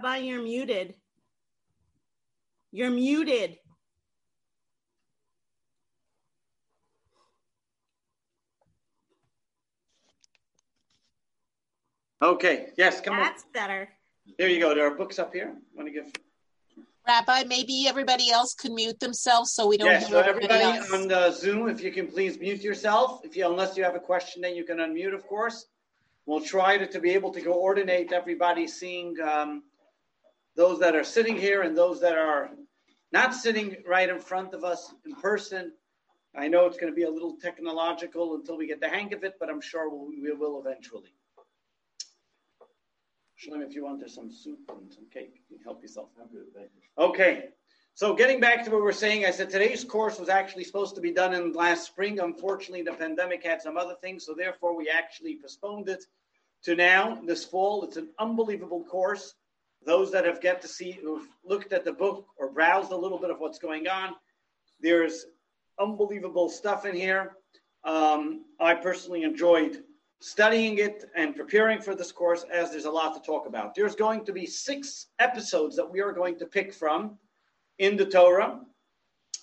Rabbi, you're muted. You're muted. Okay. Yes, come That's on. That's better. There you go. There are books up here. Want to give? Rabbi, maybe everybody else could mute themselves so we don't Yes. hear So everybody else. on the Zoom, if you can please mute yourself. If you, unless you have a question, then you can unmute, of course. We'll try to, to be able to coordinate everybody seeing um, those that are sitting here and those that are not sitting right in front of us in person. I know it's going to be a little technological until we get the hang of it, but I'm sure we'll, we will eventually. Shalom, if you want, there's some soup and some cake. You can help yourself. I'm good, thank you. Okay, so getting back to what we're saying, I said today's course was actually supposed to be done in last spring. Unfortunately, the pandemic had some other things, so therefore we actually postponed it to now, this fall. It's an unbelievable course. Those that have get to see, who've looked at the book or browsed a little bit of what's going on, there's unbelievable stuff in here. Um, I personally enjoyed studying it and preparing for this course as there's a lot to talk about. There's going to be six episodes that we are going to pick from in the Torah.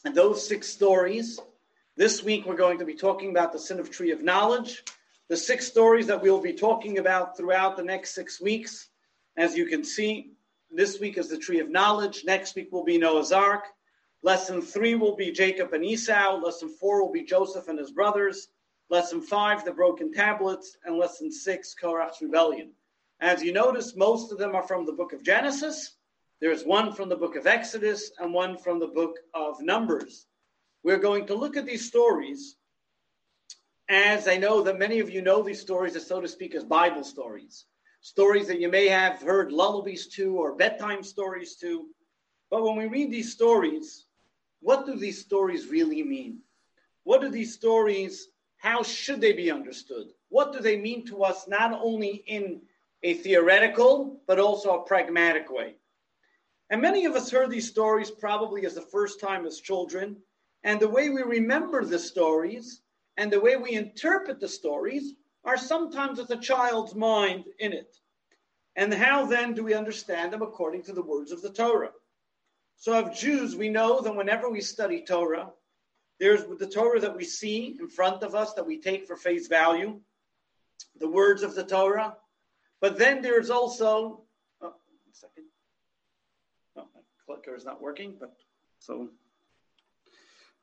And those six stories, this week we're going to be talking about the sin of tree of knowledge. The six stories that we'll be talking about throughout the next six weeks. As you can see, this week is the tree of knowledge. Next week will be Noah's Ark. Lesson three will be Jacob and Esau. Lesson four will be Joseph and his brothers. Lesson five, the broken tablets, and lesson six, Korach's rebellion. As you notice, most of them are from the book of Genesis. There's one from the book of Exodus and one from the book of Numbers. We're going to look at these stories as I know that many of you know these stories as, so to speak, as Bible stories. Stories that you may have heard lullabies to or bedtime stories to. But when we read these stories, what do these stories really mean? What do these stories how should they be understood? What do they mean to us, not only in a theoretical, but also a pragmatic way? And many of us heard these stories probably as the first time as children. And the way we remember the stories and the way we interpret the stories are sometimes with a child's mind in it. And how then do we understand them according to the words of the Torah? So, of Jews, we know that whenever we study Torah, there's the Torah that we see in front of us that we take for face value, the words of the Torah. But then there's also, oh, second. Oh, my clicker is not working, but so.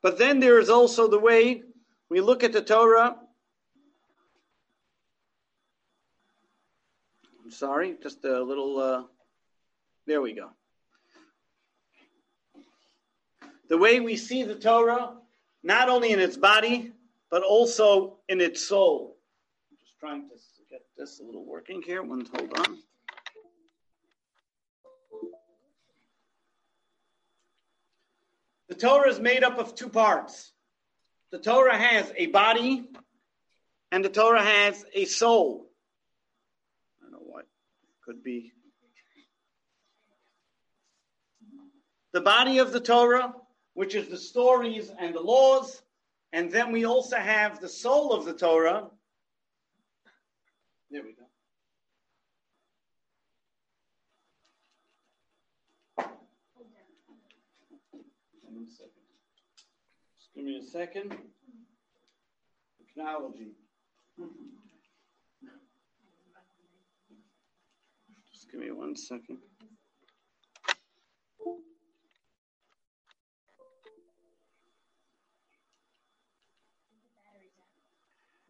But then there is also the way we look at the Torah. Sorry, just a little. Uh, there we go. The way we see the Torah not only in its body, but also in its soul. I'm just trying to get this a little working here. One, hold on. The Torah is made up of two parts. The Torah has a body, and the Torah has a soul. I don't know what could be. The body of the Torah which is the stories and the laws. And then we also have the soul of the Torah. There we go. Just give me a second. Technology. Give me one second.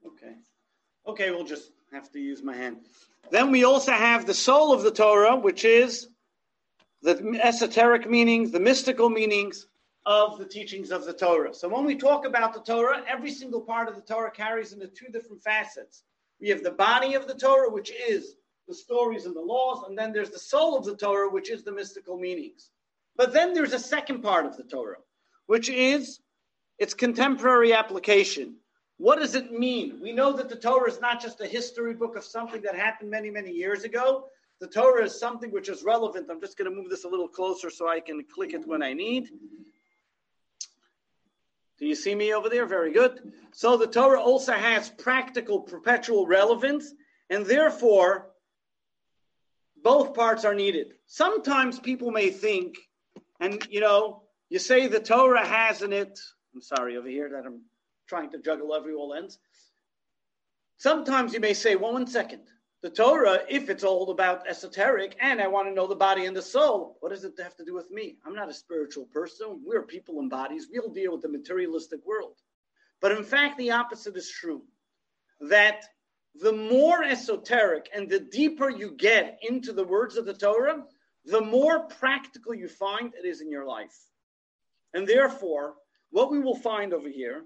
Okay. Okay, we'll just have to use my hand. Then we also have the soul of the Torah, which is the esoteric meanings, the mystical meanings of the teachings of the Torah. So when we talk about the Torah, every single part of the Torah carries into two different facets. We have the body of the Torah, which is the stories and the laws, and then there's the soul of the Torah, which is the mystical meanings. But then there's a second part of the Torah, which is its contemporary application. What does it mean? We know that the Torah is not just a history book of something that happened many, many years ago. The Torah is something which is relevant. I'm just going to move this a little closer so I can click it when I need. Do you see me over there? Very good. So the Torah also has practical, perpetual relevance, and therefore, both parts are needed. Sometimes people may think, and you know, you say the Torah has in it. I'm sorry over here that I'm trying to juggle every all ends. Sometimes you may say, well, one second. The Torah, if it's all about esoteric, and I want to know the body and the soul, what does it have to do with me? I'm not a spiritual person. We're people in bodies. We'll deal with the materialistic world. But in fact, the opposite is true. That the more esoteric and the deeper you get into the words of the Torah, the more practical you find it is in your life. And therefore, what we will find over here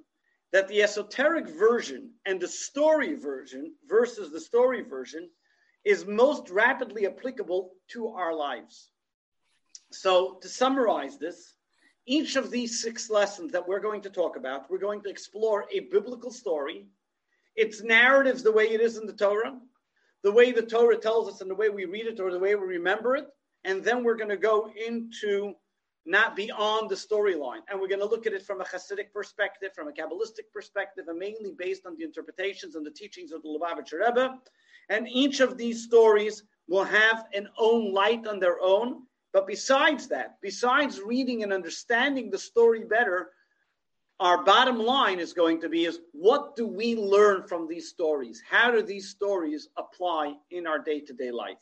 that the esoteric version and the story version versus the story version is most rapidly applicable to our lives. So, to summarize this, each of these six lessons that we're going to talk about, we're going to explore a biblical story, its narratives the way it is in the Torah, the way the Torah tells us and the way we read it or the way we remember it, and then we're going to go into not beyond the storyline. And we're going to look at it from a Hasidic perspective, from a Kabbalistic perspective, and mainly based on the interpretations and the teachings of the Lubavitcher Rebbe. And each of these stories will have an own light on their own. But besides that, besides reading and understanding the story better, our bottom line is going to be is what do we learn from these stories? How do these stories apply in our day-to-day life?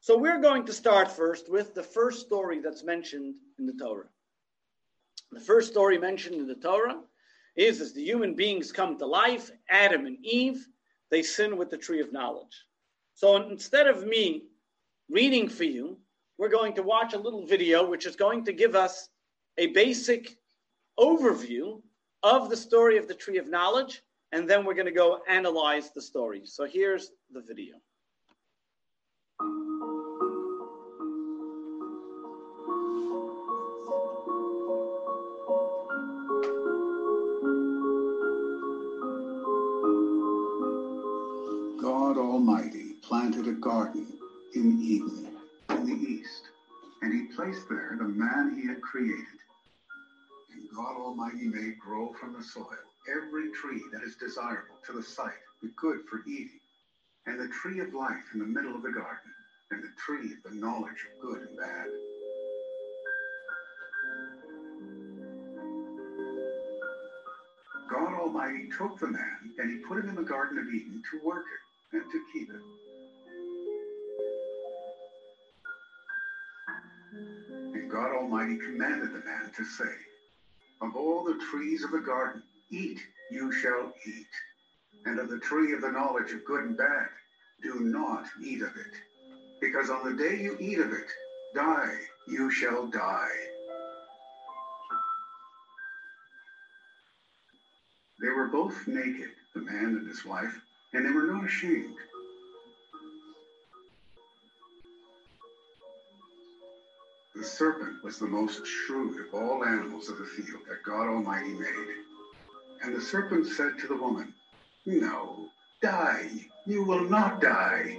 So we're going to start first with the first story that's mentioned in the Torah. The first story mentioned in the Torah is as the human beings come to life, Adam and Eve, they sin with the tree of knowledge. So instead of me reading for you, we're going to watch a little video which is going to give us a basic overview of the story of the tree of knowledge, and then we're going to go analyze the story. So here's the video. Is desirable to the sight, and good for eating, and the tree of life in the middle of the garden, and the tree of the knowledge of good and bad. God Almighty took the man and he put him in the Garden of Eden to work it and to keep it. And God Almighty commanded the man to say, Of all the trees of the garden, eat you shall eat, and of the tree of the knowledge of good and bad, do not eat of it, because on the day you eat of it, die you shall die. They were both naked, the man and his wife, and they were not ashamed. The serpent was the most shrewd of all animals of the field that God Almighty made. And the serpent said to the woman, No, die. You will not die.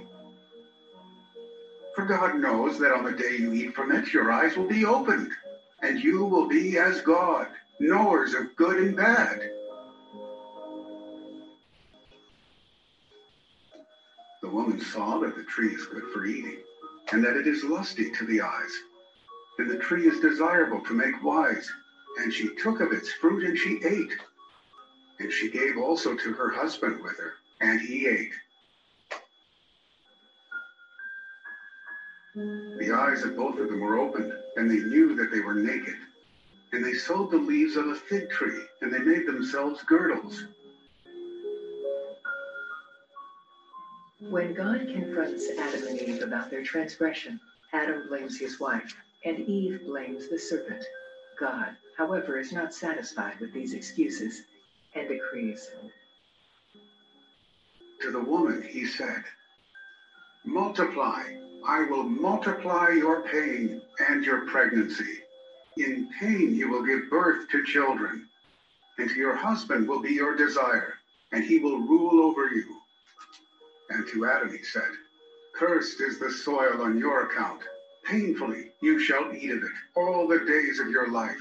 For God knows that on the day you eat from it, your eyes will be opened, and you will be as God, knowers of good and bad. The woman saw that the tree is good for eating, and that it is lusty to the eyes and the tree is desirable to make wise. And she took of its fruit and she ate. And she gave also to her husband with her, and he ate. The eyes of both of them were opened, and they knew that they were naked. And they sewed the leaves of a fig tree, and they made themselves girdles. When God confronts Adam and Eve about their transgression, Adam blames his wife and Eve blames the serpent. God, however, is not satisfied with these excuses and decrees. To the woman he said, Multiply, I will multiply your pain and your pregnancy. In pain you will give birth to children, and to your husband will be your desire, and he will rule over you. And to Adam he said, Cursed is the soil on your account Painfully you shall eat of it all the days of your life.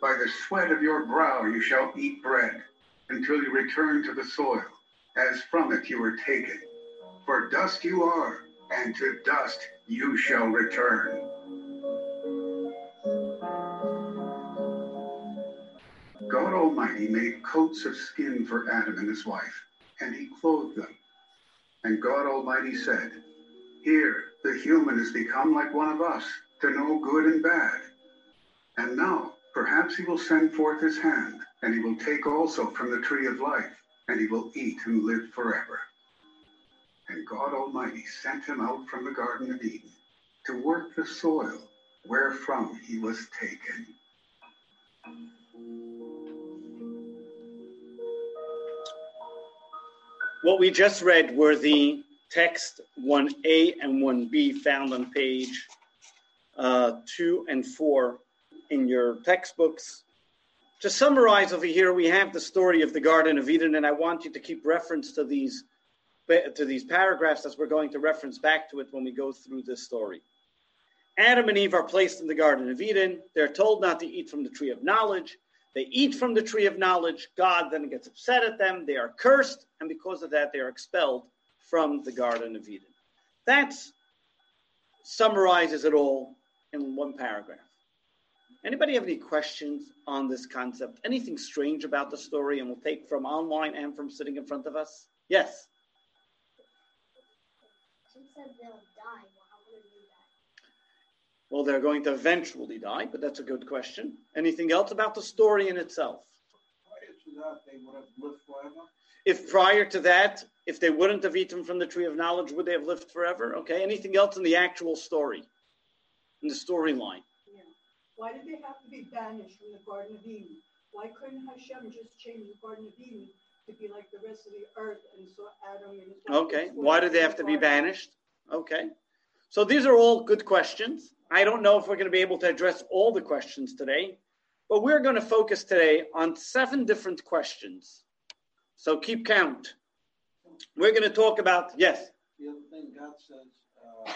By the sweat of your brow you shall eat bread until you return to the soil, as from it you were taken. For dust you are, and to dust you shall return. God Almighty made coats of skin for Adam and his wife, and he clothed them. And God Almighty said, Here, the human has become like one of us, to know good and bad. And now, perhaps he will send forth his hand, and he will take also from the tree of life, and he will eat and live forever. And God Almighty sent him out from the Garden of Eden to work the soil wherefrom he was taken. What we just read were the text 1a and 1b found on page uh, 2 and 4 in your textbooks. To summarize over here, we have the story of the Garden of Eden, and I want you to keep reference to these to these paragraphs as we're going to reference back to it when we go through this story. Adam and Eve are placed in the Garden of Eden. They're told not to eat from the tree of knowledge. They eat from the tree of knowledge. God then gets upset at them. They are cursed, and because of that, they are expelled from the Garden of Eden. That summarizes it all in one paragraph. Anybody have any questions on this concept? Anything strange about the story? And we'll take from online and from sitting in front of us. Yes. Well, they're going to eventually die, but that's a good question. Anything else about the story in itself? Prior to that, they would have lived forever. If prior to that, if they wouldn't have eaten from the tree of knowledge, would they have lived forever? Okay. Anything else in the actual story, in the storyline? Yeah. Why did they have to be banished from the Garden of Eden? Why couldn't Hashem just change the Garden of Eden to be like the rest of the earth and so Adam and his wife Okay. Why did they have to be banished? Okay. So these are all good questions. I don't know if we're going to be able to address all the questions today, but we're going to focus today on seven different questions. So keep count. We're going to talk about, yes, The other thing, God says, uh,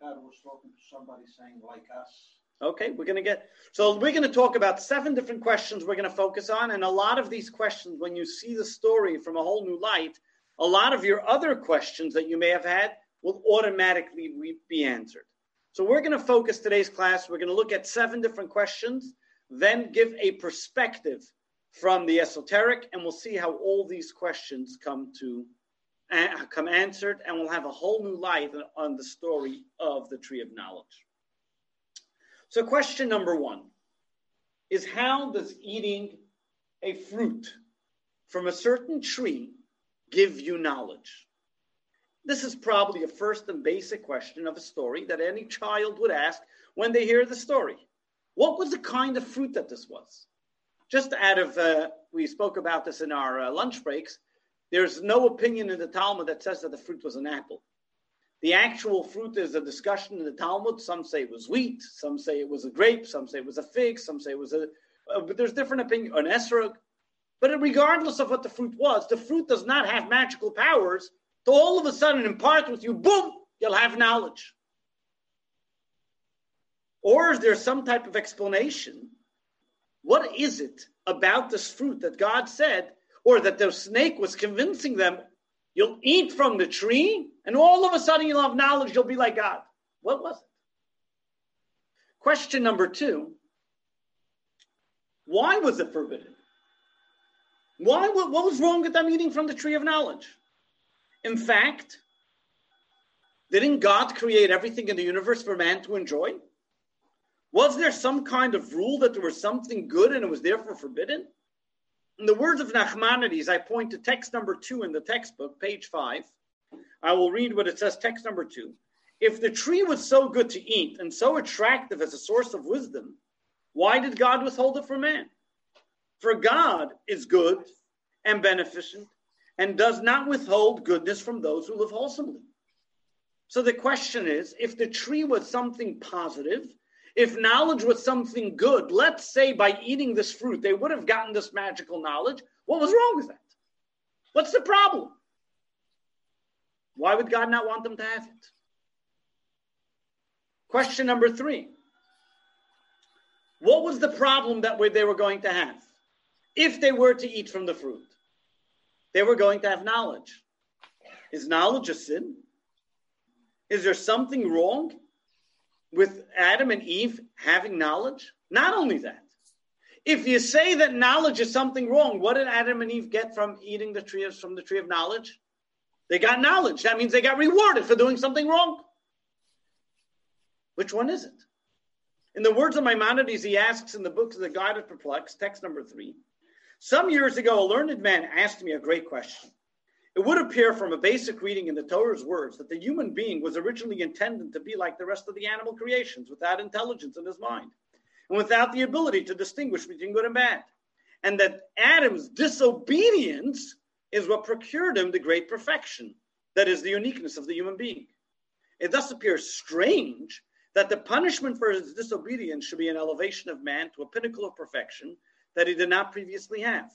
God was talking to somebody saying, like us. Okay, we're going to get so we're going to talk about seven different questions we're going to focus on, and a lot of these questions, when you see the story from a whole new light, a lot of your other questions that you may have had will automatically be answered. So we're going to focus today's class. We're going to look at seven different questions, then give a perspective from the esoteric, and we'll see how all these questions come to uh, come answered, and we'll have a whole new light on the story of the tree of knowledge. So, question number one is how does eating a fruit from a certain tree give you knowledge? This is probably a first and basic question of a story that any child would ask when they hear the story. What was the kind of fruit that this was? Just out of, uh, we spoke about this in our uh, lunch breaks, there's no opinion in the Talmud that says that the fruit was an apple. The actual fruit is a discussion in the Talmud. Some say it was wheat, some say it was a grape, some say it was a fig, some say it was a. Uh, but there's different opinions. An esrog. But regardless of what the fruit was, the fruit does not have magical powers to all of a sudden impart with you, boom, you'll have knowledge. Or is there some type of explanation? What is it about this fruit that God said, or that the snake was convincing them, you'll eat from the tree, and all of a sudden you'll have knowledge, you'll be like God? What was it? Question number two Why was it forbidden? Why? What, what was wrong with them eating from the tree of knowledge? In fact, didn't God create everything in the universe for man to enjoy? Was there some kind of rule that there was something good and it was therefore forbidden? In the words of Nachmanides, I point to text number two in the textbook, page five. I will read what it says, text number two. If the tree was so good to eat and so attractive as a source of wisdom, why did God withhold it from man? For God is good and beneficent and does not withhold goodness from those who live wholesomely. So the question is if the tree was something positive, if knowledge was something good, let's say by eating this fruit, they would have gotten this magical knowledge. What was wrong with that? What's the problem? Why would God not want them to have it? Question number three What was the problem that they were going to have if they were to eat from the fruit? They were going to have knowledge. Is knowledge a sin? Is there something wrong with Adam and Eve having knowledge? Not only that, if you say that knowledge is something wrong, what did Adam and Eve get from eating the tree of, from the tree of knowledge? They got knowledge. That means they got rewarded for doing something wrong. Which one is it? In the words of Maimonides, he asks in the book of the Guide of Perplexed, text number three. Some years ago, a learned man asked me a great question. It would appear from a basic reading in the Torah's words that the human being was originally intended to be like the rest of the animal creations, without intelligence in his mind, and without the ability to distinguish between good and bad. And that Adam's disobedience is what procured him the great perfection, that is the uniqueness of the human being. It thus appears strange that the punishment for his disobedience should be an elevation of man to a pinnacle of perfection that he did not previously have.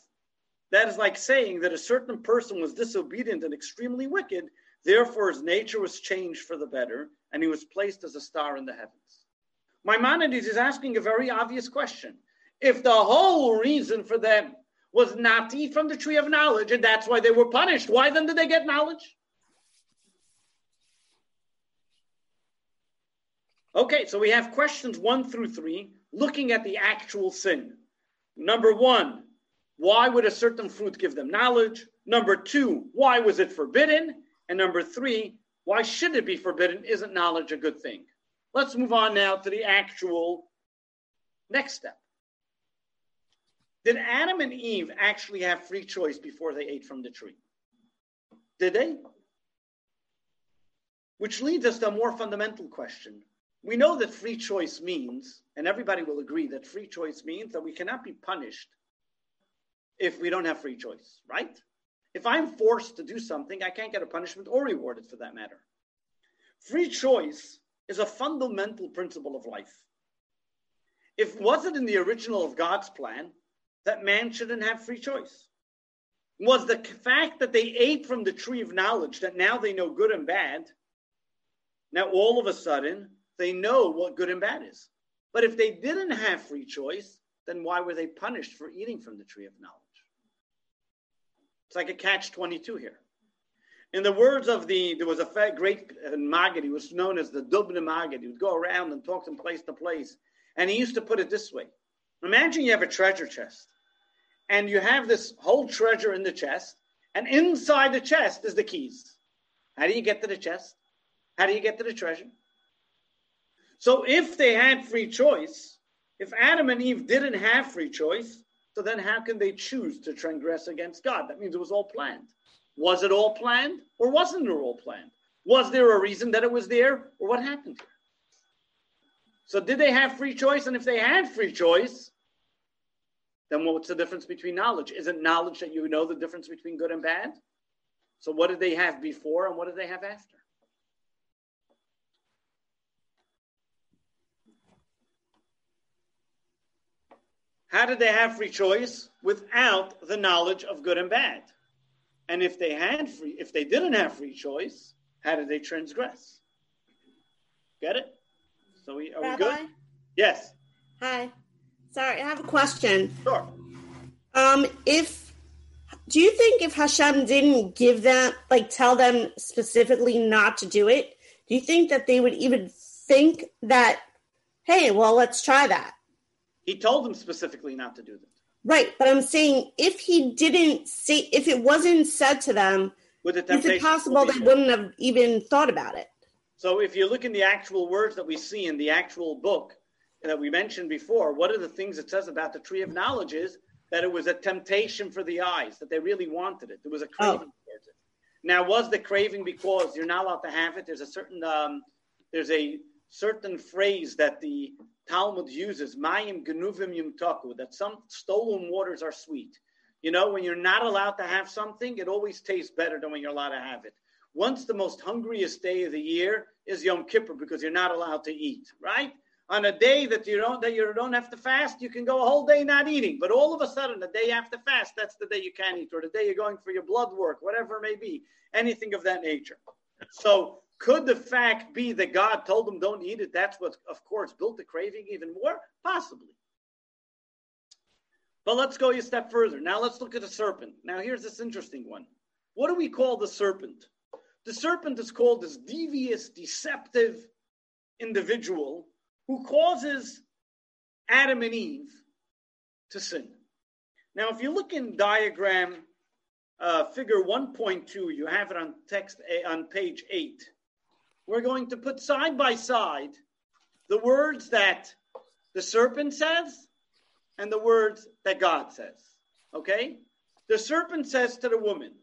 That is like saying that a certain person was disobedient and extremely wicked, therefore his nature was changed for the better, and he was placed as a star in the heavens. Maimonides is asking a very obvious question. If the whole reason for them was not to eat from the tree of knowledge, and that's why they were punished, why then did they get knowledge? Okay, so we have questions one through three looking at the actual sin. Number one, why would a certain fruit give them knowledge? Number two, why was it forbidden? And number three, why should it be forbidden? Isn't knowledge a good thing? Let's move on now to the actual next step. Did Adam and Eve actually have free choice before they ate from the tree? Did they? Which leads us to a more fundamental question we know that free choice means, and everybody will agree that free choice means that we cannot be punished if we don't have free choice, right? If I'm forced to do something, I can't get a punishment or rewarded for that matter. Free choice is a fundamental principle of life. If was it in the original of God's plan that man shouldn't have free choice? Was the fact that they ate from the tree of knowledge that now they know good and bad, now all of a sudden they know what good and bad is. But if they didn't have free choice, then why were they punished for eating from the tree of knowledge? It's like a catch 22 here. In the words of the, there was a great uh, Maggid, he was known as the Dubna Maggid. He would go around and talk from place to place. And he used to put it this way Imagine you have a treasure chest, and you have this whole treasure in the chest, and inside the chest is the keys. How do you get to the chest? How do you get to the treasure? So if they had free choice, if Adam and Eve didn't have free choice, so then how can they choose to transgress against God? That means it was all planned. Was it all planned or wasn't it all planned? Was there a reason that it was there or what happened here? So did they have free choice? And if they had free choice, then what's the difference between knowledge? Isn't knowledge that you know the difference between good and bad? So what did they have before and what did they have after? How did they have free choice without the knowledge of good and bad? And if they had free, if they didn't have free choice, how did they transgress? Get it? So we are Rabbi? we good? Yes. Hi. Sorry, I have a question. Sure. Um, if do you think if Hashem didn't give them like tell them specifically not to do it, do you think that they would even think that, hey, well, let's try that? He told them specifically not to do that. Right, but I'm saying if he didn't say, if it wasn't said to them, With the is it possible they wouldn't have even thought about it? So if you look in the actual words that we see in the actual book that we mentioned before, what are the things it says about the tree of knowledge is that it was a temptation for the eyes, that they really wanted it. There was a oh. craving oh. towards it. Now, was the craving because you're not allowed to have it? There's a certain um, there's a certain phrase that the Talmud uses, Mayim Genuvim Yumtaku, that some stolen waters are sweet. You know, when you're not allowed to have something, it always tastes better than when you're allowed to have it. Once the most hungriest day of the year is Yom Kippur because you're not allowed to eat, right? On a day that you don't that you don't have to fast, you can go a whole day not eating. But all of a sudden, the day after fast, that's the day you can't eat, or the day you're going for your blood work, whatever it may be, anything of that nature. So could the fact be that God told them don't eat it? That's what, of course, built the craving even more? Possibly. But let's go a step further. Now let's look at the serpent. Now here's this interesting one. What do we call the serpent? The serpent is called this devious, deceptive individual who causes Adam and Eve to sin. Now, if you look in diagram uh, figure 1.2, you have it on text a, on page 8. We're going to put side by side the words that the serpent says and the words that God says. Okay? The serpent says to the woman,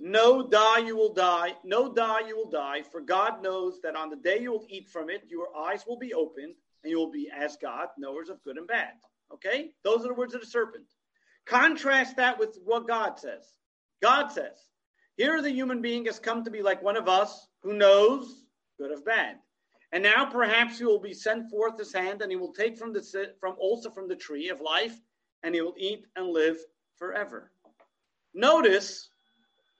No die, you will die. No die, you will die. For God knows that on the day you will eat from it, your eyes will be opened, and you will be as God, knowers of good and bad. Okay? Those are the words of the serpent. Contrast that with what God says. God says, Here the human being has come to be like one of us who knows good of bad. And now perhaps he will be sent forth his hand, and he will take from the from also from the tree of life, and he will eat and live forever. Notice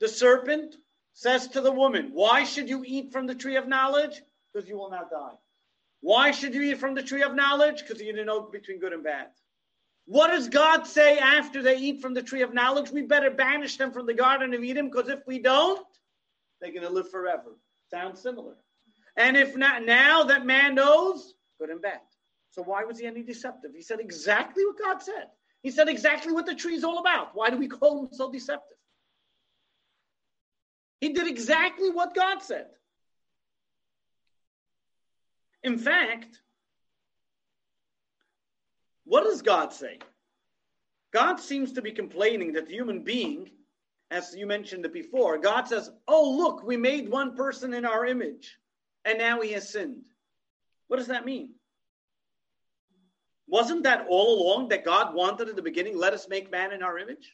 the serpent says to the woman, Why should you eat from the tree of knowledge? Because you will not die. Why should you eat from the tree of knowledge? Because you didn't know between good and bad. What does God say after they eat from the tree of knowledge? We better banish them from the Garden of Eden because if we don't, they're going to live forever. Sounds similar. And if not, now that man knows, good and bad. So why was he any deceptive? He said exactly what God said. He said exactly what the tree is all about. Why do we call him so deceptive? He did exactly what God said. In fact, what does God say? God seems to be complaining that the human being, as you mentioned it before, God says, Oh, look, we made one person in our image, and now he has sinned. What does that mean? Wasn't that all along that God wanted in the beginning, let us make man in our image?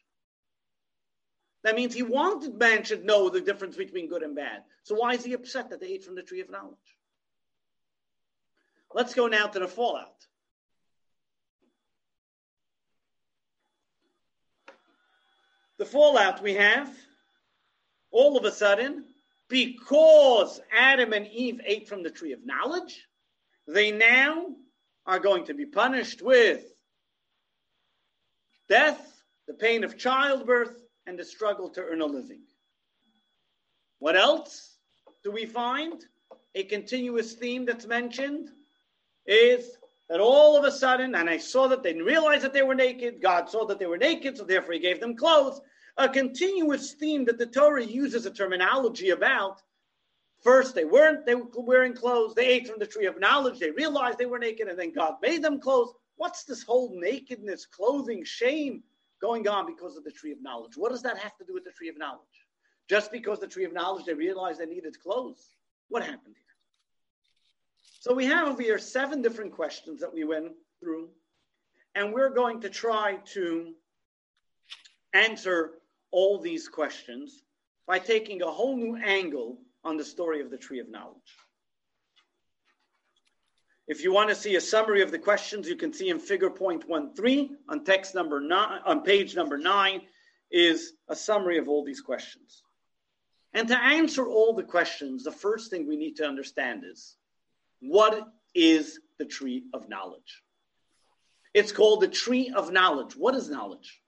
That means he wanted man should know the difference between good and bad. So why is he upset that they ate from the tree of knowledge? Let's go now to the fallout. The fallout we have, all of a sudden, because Adam and Eve ate from the tree of knowledge, they now are going to be punished with death, the pain of childbirth, and the struggle to earn a living. What else do we find? A continuous theme that's mentioned is that all of a sudden, and I saw that they didn't realize that they were naked. God saw that they were naked, so therefore He gave them clothes. A continuous theme that the Torah uses a terminology about. First, they weren't they were wearing clothes. They ate from the tree of knowledge. They realized they were naked, and then God made them clothes. What's this whole nakedness, clothing, shame going on because of the tree of knowledge? What does that have to do with the tree of knowledge? Just because the tree of knowledge, they realized they needed clothes. What happened here? So we have over here seven different questions that we went through, and we're going to try to answer all these questions by taking a whole new angle on the story of the tree of knowledge. If you want to see a summary of the questions, you can see in figure point one three on text number nine on page number nine is a summary of all these questions. And to answer all the questions, the first thing we need to understand is what is the tree of knowledge? It's called the tree of knowledge. What is knowledge?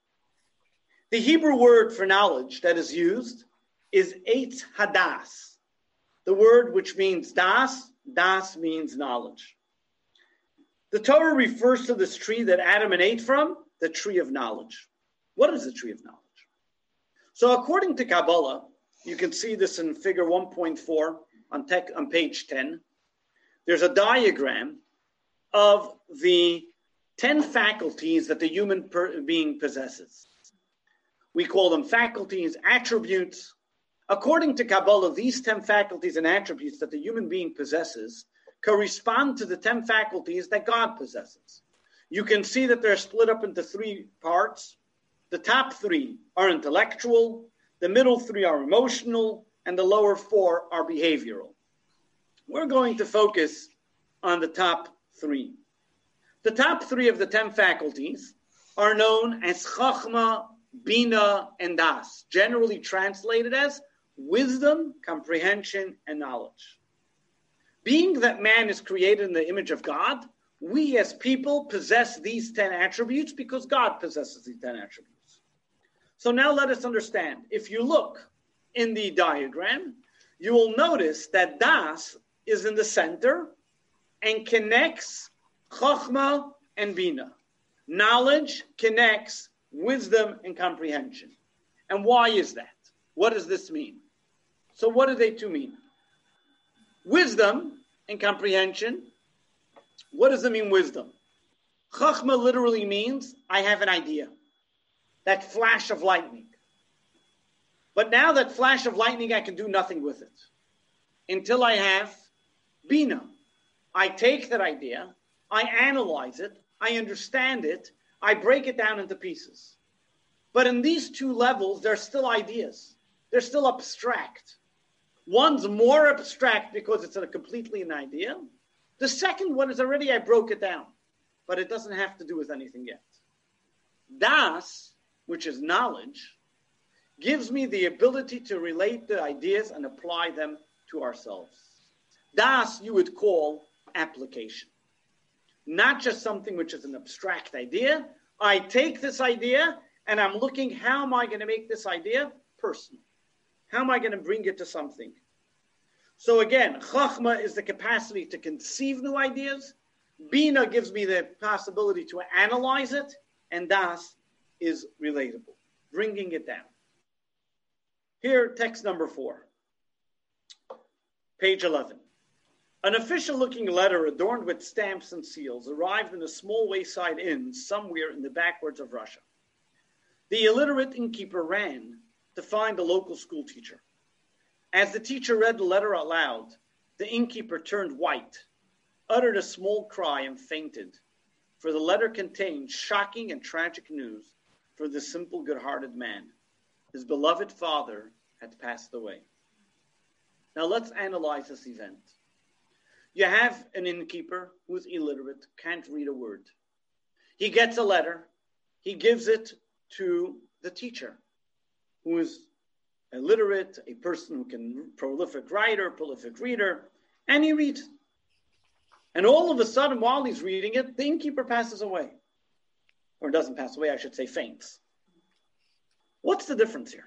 The Hebrew word for knowledge that is used is Eitz Hadas, the word which means das. Das means knowledge. The Torah refers to this tree that Adam and ate from, the tree of knowledge. What is the tree of knowledge? So, according to Kabbalah, you can see this in figure 1.4 on, tech, on page 10 there's a diagram of the 10 faculties that the human per- being possesses. We call them faculties, attributes. According to Kabbalah, these 10 faculties and attributes that the human being possesses correspond to the 10 faculties that God possesses. You can see that they're split up into three parts. The top three are intellectual, the middle three are emotional, and the lower four are behavioral. We're going to focus on the top three. The top three of the ten faculties are known as Chachma, Bina, and Das, generally translated as wisdom, comprehension, and knowledge. Being that man is created in the image of God, we as people possess these 10 attributes because God possesses these 10 attributes. So now let us understand. If you look in the diagram, you will notice that Das is in the center and connects Chokhmah and Bina. Knowledge connects wisdom and comprehension. And why is that? What does this mean? So, what do they two mean? Wisdom and comprehension. What does it mean, wisdom? Chachma literally means I have an idea. That flash of lightning. But now that flash of lightning, I can do nothing with it until I have Bina. I take that idea, I analyze it, I understand it, I break it down into pieces. But in these two levels, they're still ideas. They're still abstract. One's more abstract because it's a completely an idea. The second one is already I broke it down, but it doesn't have to do with anything yet. Das, which is knowledge, gives me the ability to relate the ideas and apply them to ourselves. Das you would call application. Not just something which is an abstract idea. I take this idea and I'm looking how am I going to make this idea personal? How am I going to bring it to something? So again, chachma is the capacity to conceive new ideas. Bina gives me the possibility to analyze it, and das is relatable, bringing it down. Here, text number four, page 11. An official looking letter adorned with stamps and seals arrived in a small wayside inn somewhere in the backwards of Russia. The illiterate innkeeper ran to find the local school teacher. As the teacher read the letter aloud, the innkeeper turned white, uttered a small cry, and fainted, for the letter contained shocking and tragic news for this simple, good hearted man. His beloved father had passed away. Now let's analyze this event. You have an innkeeper who's illiterate, can't read a word. He gets a letter, he gives it to the teacher, who is illiterate, a person who can prolific writer, prolific reader, and he reads. And all of a sudden, while he's reading it, the innkeeper passes away. Or doesn't pass away, I should say faints. What's the difference here?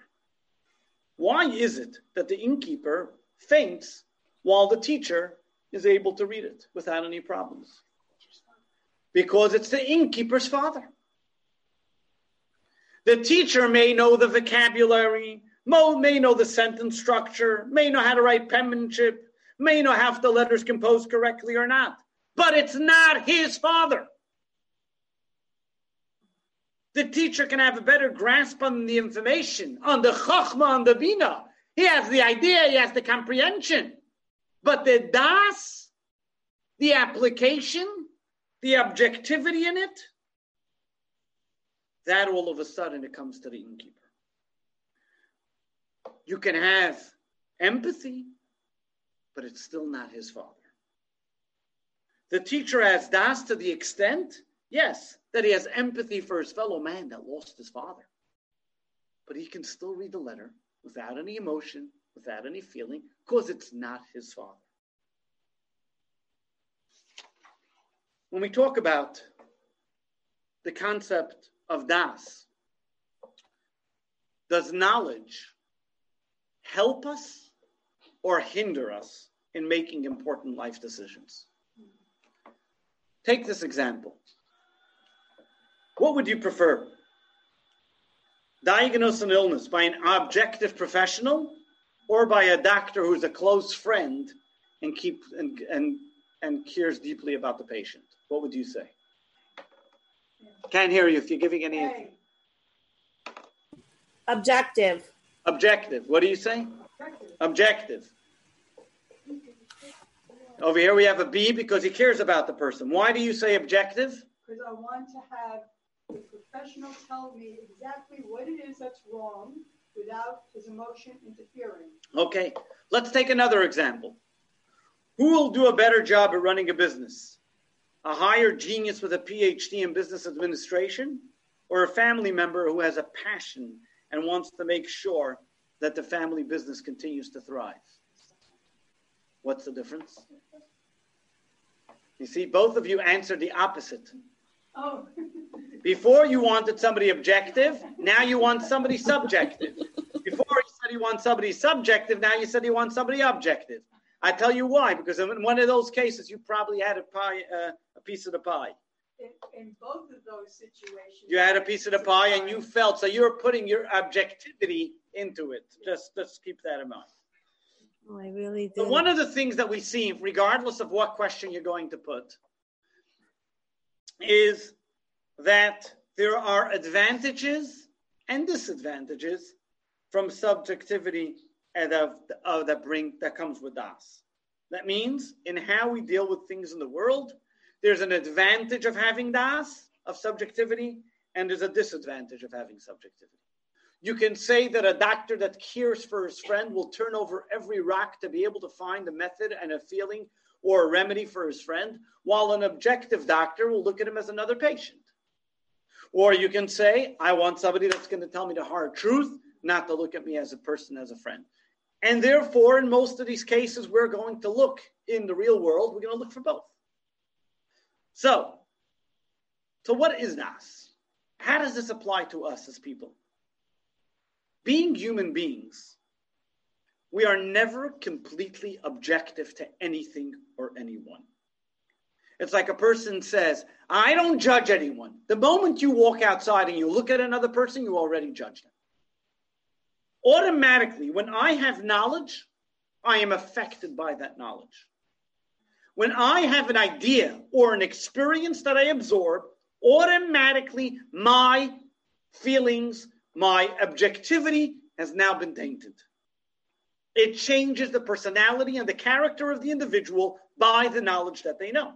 Why is it that the innkeeper faints while the teacher is able to read it without any problems? Because it's the innkeeper's father. The teacher may know the vocabulary, may know the sentence structure, may know how to write penmanship, may know half the letters composed correctly or not, but it's not his father. The teacher can have a better grasp on the information, on the chachma, on the bina. He has the idea, he has the comprehension. But the das, the application, the objectivity in it, that all of a sudden it comes to the innkeeper. You can have empathy, but it's still not his father. The teacher has das to the extent, yes, that he has empathy for his fellow man that lost his father. But he can still read the letter without any emotion, without any feeling, because it's not his father. When we talk about the concept of Das. Does knowledge help us or hinder us in making important life decisions? Take this example. What would you prefer? Diagnose an illness by an objective professional or by a doctor who's a close friend and keep and, and, and cares deeply about the patient? What would you say? Can't hear you if you're giving any. Objective. Objective. What do you say? Objective. Over here we have a B because he cares about the person. Why do you say objective? Because I want to have the professional tell me exactly what it is that's wrong without his emotion interfering. Okay, let's take another example. Who will do a better job at running a business? a hired genius with a PhD in business administration, or a family member who has a passion and wants to make sure that the family business continues to thrive? What's the difference? You see, both of you answered the opposite. Oh. Before you wanted somebody objective, now you want somebody subjective. Before he said he wants somebody subjective. Now you said he wants somebody objective. I tell you why. Because in one of those cases, you probably had a pie, uh, a piece of the pie. In, in both of those situations. You had a piece of the pie, and you felt so. You're putting your objectivity into it. Just just keep that in mind. Oh, I really So one of the things that we see, regardless of what question you're going to put, is that there are advantages and disadvantages from subjectivity and of, of that bring that comes with das. That means in how we deal with things in the world, there's an advantage of having das of subjectivity, and there's a disadvantage of having subjectivity. You can say that a doctor that cares for his friend will turn over every rock to be able to find a method and a feeling or a remedy for his friend, while an objective doctor will look at him as another patient. Or you can say, I want somebody that's going to tell me the hard truth, not to look at me as a person, as a friend. And therefore, in most of these cases, we're going to look in the real world, we're going to look for both. So, so what is nas? How does this apply to us as people? Being human beings, we are never completely objective to anything or anyone. It's like a person says, I don't judge anyone. The moment you walk outside and you look at another person, you already judge them. Automatically, when I have knowledge, I am affected by that knowledge. When I have an idea or an experience that I absorb, automatically my feelings, my objectivity has now been tainted. It changes the personality and the character of the individual by the knowledge that they know.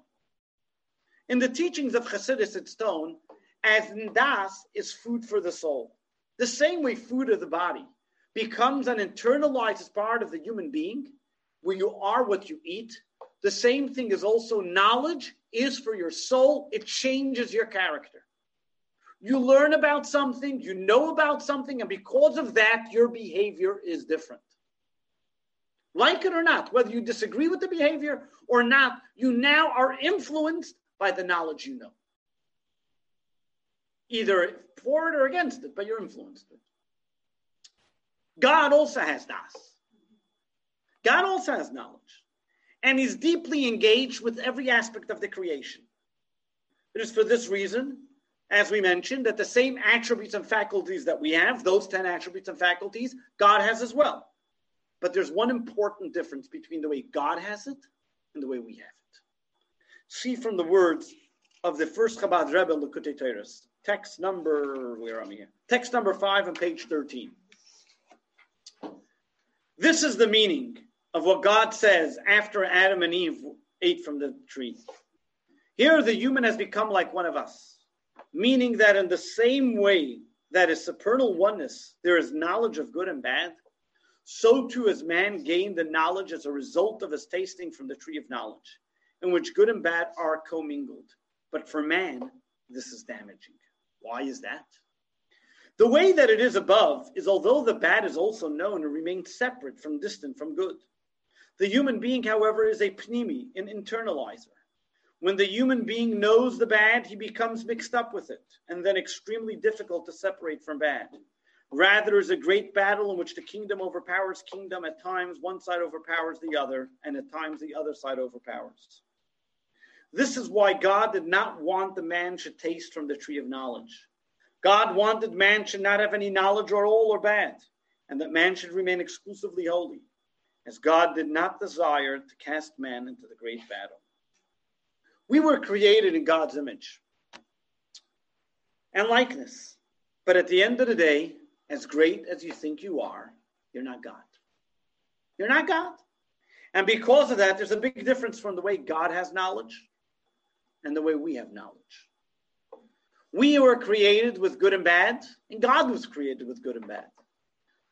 In the teachings of Chassidus, it's known as ndas is food for the soul. The same way food of the body becomes an internalized part of the human being, where you are what you eat. The same thing is also knowledge is for your soul. It changes your character. You learn about something, you know about something, and because of that, your behavior is different. Like it or not, whether you disagree with the behavior or not, you now are influenced by the knowledge you know. Either for it or against it, but you're influenced. God also has das. God also has knowledge. And he's deeply engaged with every aspect of the creation. It is for this reason, as we mentioned, that the same attributes and faculties that we have, those 10 attributes and faculties, God has as well. But there's one important difference between the way God has it and the way we have it. See from the words of the first Chabad Rebbe Likutei Torah, text number, where am I here? Text number five on page 13. This is the meaning of what God says after Adam and Eve ate from the tree. Here, the human has become like one of us, meaning that in the same way that is supernal oneness, there is knowledge of good and bad, so too has man gained the knowledge as a result of his tasting from the tree of knowledge, in which good and bad are commingled. But for man, this is damaging. Why is that? The way that it is above is although the bad is also known and remains separate from distant from good. The human being, however, is a pnimi, an internalizer. When the human being knows the bad, he becomes mixed up with it, and then extremely difficult to separate from bad. Rather is a great battle in which the kingdom overpowers kingdom. At times, one side overpowers the other, and at times, the other side overpowers. This is why God did not want the man should taste from the tree of knowledge. God wanted man should not have any knowledge or all or bad, and that man should remain exclusively holy, as God did not desire to cast man into the great battle. We were created in God's image and likeness, but at the end of the day, as great as you think you are, you're not God. You're not God. And because of that, there's a big difference from the way God has knowledge and the way we have knowledge. We were created with good and bad, and God was created with good and bad.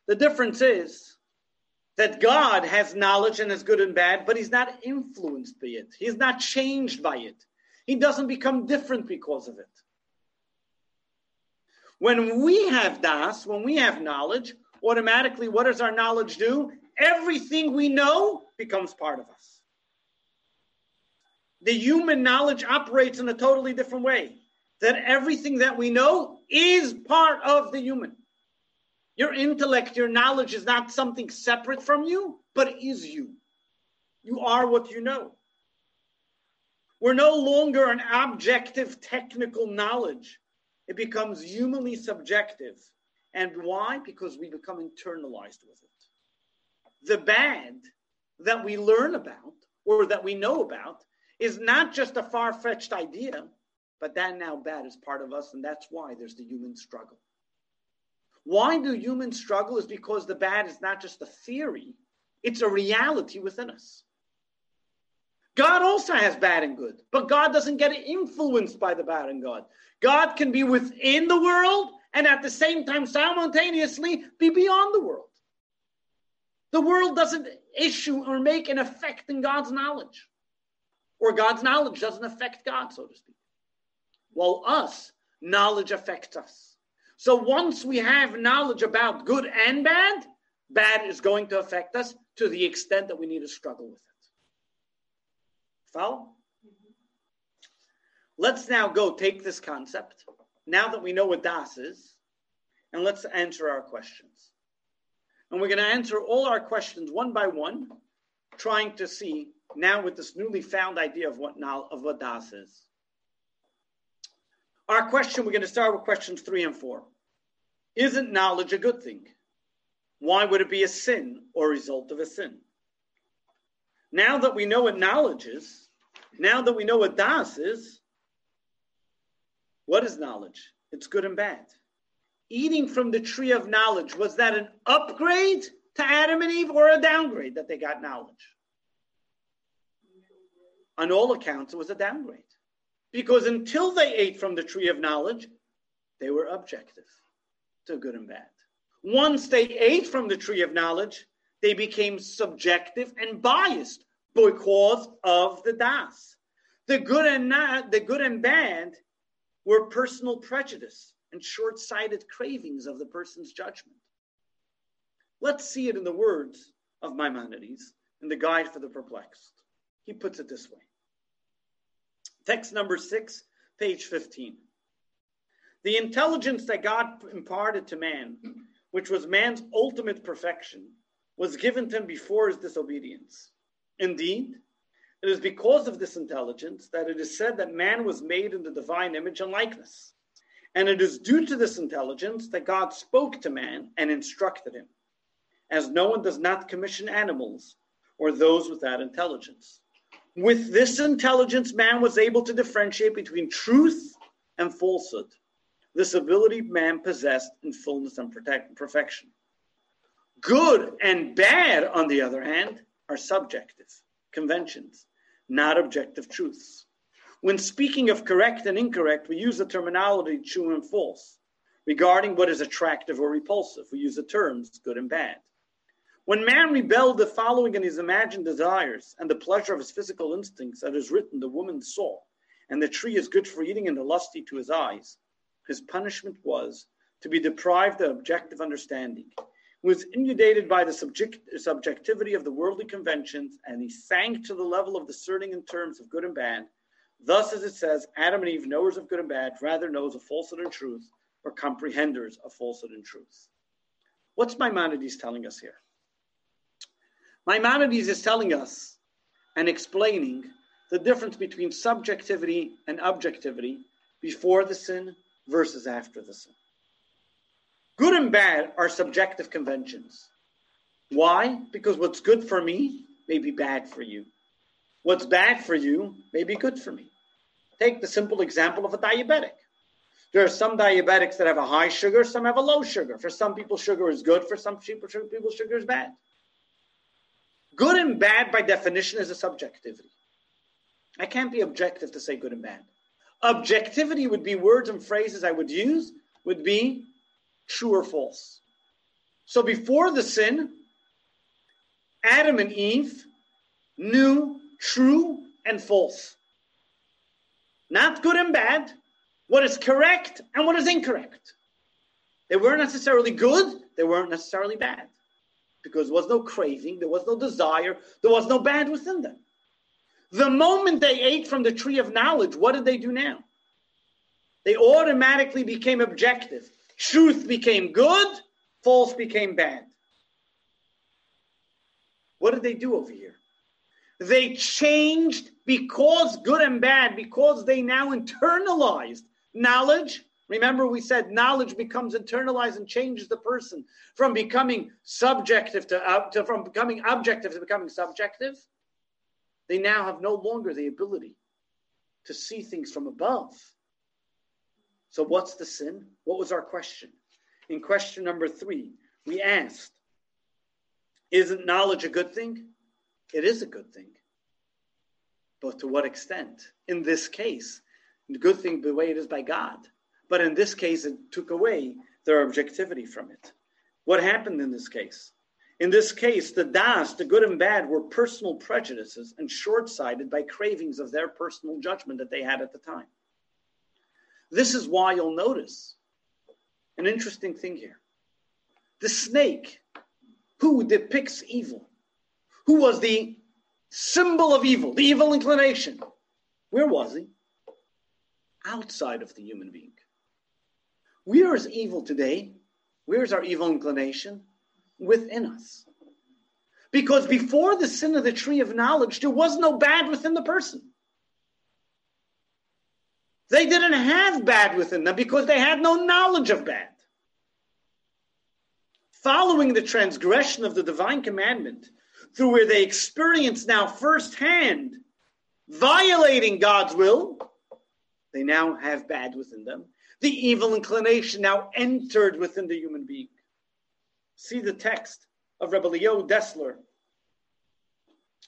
The difference is that God has knowledge and is good and bad, but he's not influenced by it. He's not changed by it. He doesn't become different because of it. When we have das, when we have knowledge, automatically what does our knowledge do? Everything we know becomes part of us. The human knowledge operates in a totally different way. That everything that we know is part of the human. Your intellect, your knowledge is not something separate from you, but is you. You are what you know. We're no longer an objective technical knowledge. It becomes humanly subjective. And why? Because we become internalized with it. The bad that we learn about or that we know about is not just a far fetched idea, but that now bad is part of us, and that's why there's the human struggle. Why do humans struggle? Is because the bad is not just a theory, it's a reality within us. God also has bad and good, but God doesn't get influenced by the bad and God. God can be within the world and at the same time simultaneously be beyond the world. The world doesn't issue or make an effect in God's knowledge, or God's knowledge doesn't affect God, so to speak. While us, knowledge affects us. So once we have knowledge about good and bad, bad is going to affect us to the extent that we need to struggle with it. Follow? Let's now go take this concept, now that we know what Das is, and let's answer our questions. And we're going to answer all our questions one by one, trying to see now with this newly found idea of what now of what Das is. Our question, we're going to start with questions three and four. Isn't knowledge a good thing? Why would it be a sin or result of a sin? Now that we know what knowledge is, now that we know what Das is, what is knowledge? It's good and bad. Eating from the tree of knowledge, was that an upgrade to Adam and Eve or a downgrade that they got knowledge? On all accounts, it was a downgrade. Because until they ate from the tree of knowledge, they were objective to good and bad. Once they ate from the tree of knowledge, they became subjective and biased because of the das. The good and not, the good and bad were personal prejudice and short-sighted cravings of the person's judgment. Let's see it in the words of Maimonides in the Guide for the Perplexed. He puts it this way. Text number six, page 15. The intelligence that God imparted to man, which was man's ultimate perfection, was given to him before his disobedience. Indeed, it is because of this intelligence that it is said that man was made in the divine image and likeness. And it is due to this intelligence that God spoke to man and instructed him, as no one does not commission animals or those without intelligence. With this intelligence, man was able to differentiate between truth and falsehood. This ability man possessed in fullness and perfection. Good and bad, on the other hand, are subjective conventions, not objective truths. When speaking of correct and incorrect, we use the terminology true and false. Regarding what is attractive or repulsive, we use the terms good and bad. When man rebelled the following in his imagined desires and the pleasure of his physical instincts, that is written, the woman saw, and the tree is good for eating and the lusty to his eyes, his punishment was to be deprived of objective understanding was inundated by the subject, subjectivity of the worldly conventions, and he sank to the level of discerning in terms of good and bad. Thus, as it says, Adam and Eve, knowers of good and bad, rather knows of falsehood and truth, or comprehenders of falsehood and truth. What's Maimonides telling us here? Maimonides is telling us and explaining the difference between subjectivity and objectivity before the sin versus after the sin. Good and bad are subjective conventions. Why? Because what's good for me may be bad for you. What's bad for you may be good for me. Take the simple example of a diabetic. There are some diabetics that have a high sugar, some have a low sugar. For some people, sugar is good. For some people, sugar is bad. Good and bad, by definition, is a subjectivity. I can't be objective to say good and bad. Objectivity would be words and phrases I would use, would be true or false. So before the sin, Adam and Eve knew true and false. Not good and bad, what is correct and what is incorrect. They weren't necessarily good, they weren't necessarily bad. Because there was no craving, there was no desire, there was no bad within them. The moment they ate from the tree of knowledge, what did they do now? They automatically became objective truth became good false became bad. What did they do over here? They changed because good and bad, because they now internalized knowledge. Remember, we said knowledge becomes internalized and changes the person from becoming subjective to, uh, to from becoming objective to becoming subjective. They now have no longer the ability to see things from above. So, what's the sin? What was our question? In question number three, we asked, Isn't knowledge a good thing? It is a good thing. But to what extent? In this case, the good thing the way it is by God. But in this case, it took away their objectivity from it. What happened in this case? In this case, the das, the good and bad, were personal prejudices and short sighted by cravings of their personal judgment that they had at the time. This is why you'll notice an interesting thing here. The snake, who depicts evil, who was the symbol of evil, the evil inclination, where was he? Outside of the human being. Where is evil today? Where is our evil inclination? Within us. Because before the sin of the tree of knowledge, there was no bad within the person. They didn't have bad within them because they had no knowledge of bad. Following the transgression of the divine commandment, through where they experience now firsthand violating God's will, they now have bad within them. The evil inclination now entered within the human being. See the text of Reb Elya Dessler.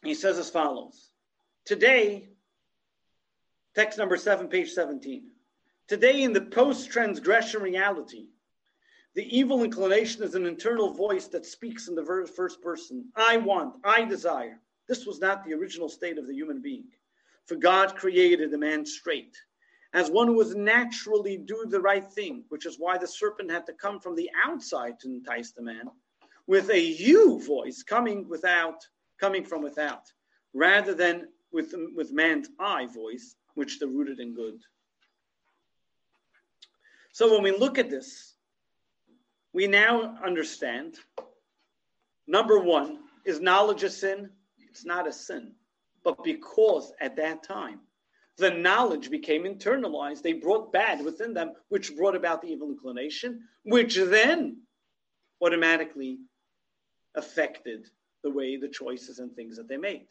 He says as follows Today, text number 7, page 17. Today, in the post transgression reality, the evil inclination is an internal voice that speaks in the first person. I want, I desire. This was not the original state of the human being. For God created the man straight, as one who was naturally do the right thing, which is why the serpent had to come from the outside to entice the man, with a you voice coming without, coming from without, rather than with, with man's I voice, which they're rooted in good. So when we look at this, we now understand number one, is knowledge a sin? It's not a sin. But because at that time the knowledge became internalized, they brought bad within them, which brought about the evil inclination, which then automatically affected the way the choices and things that they made.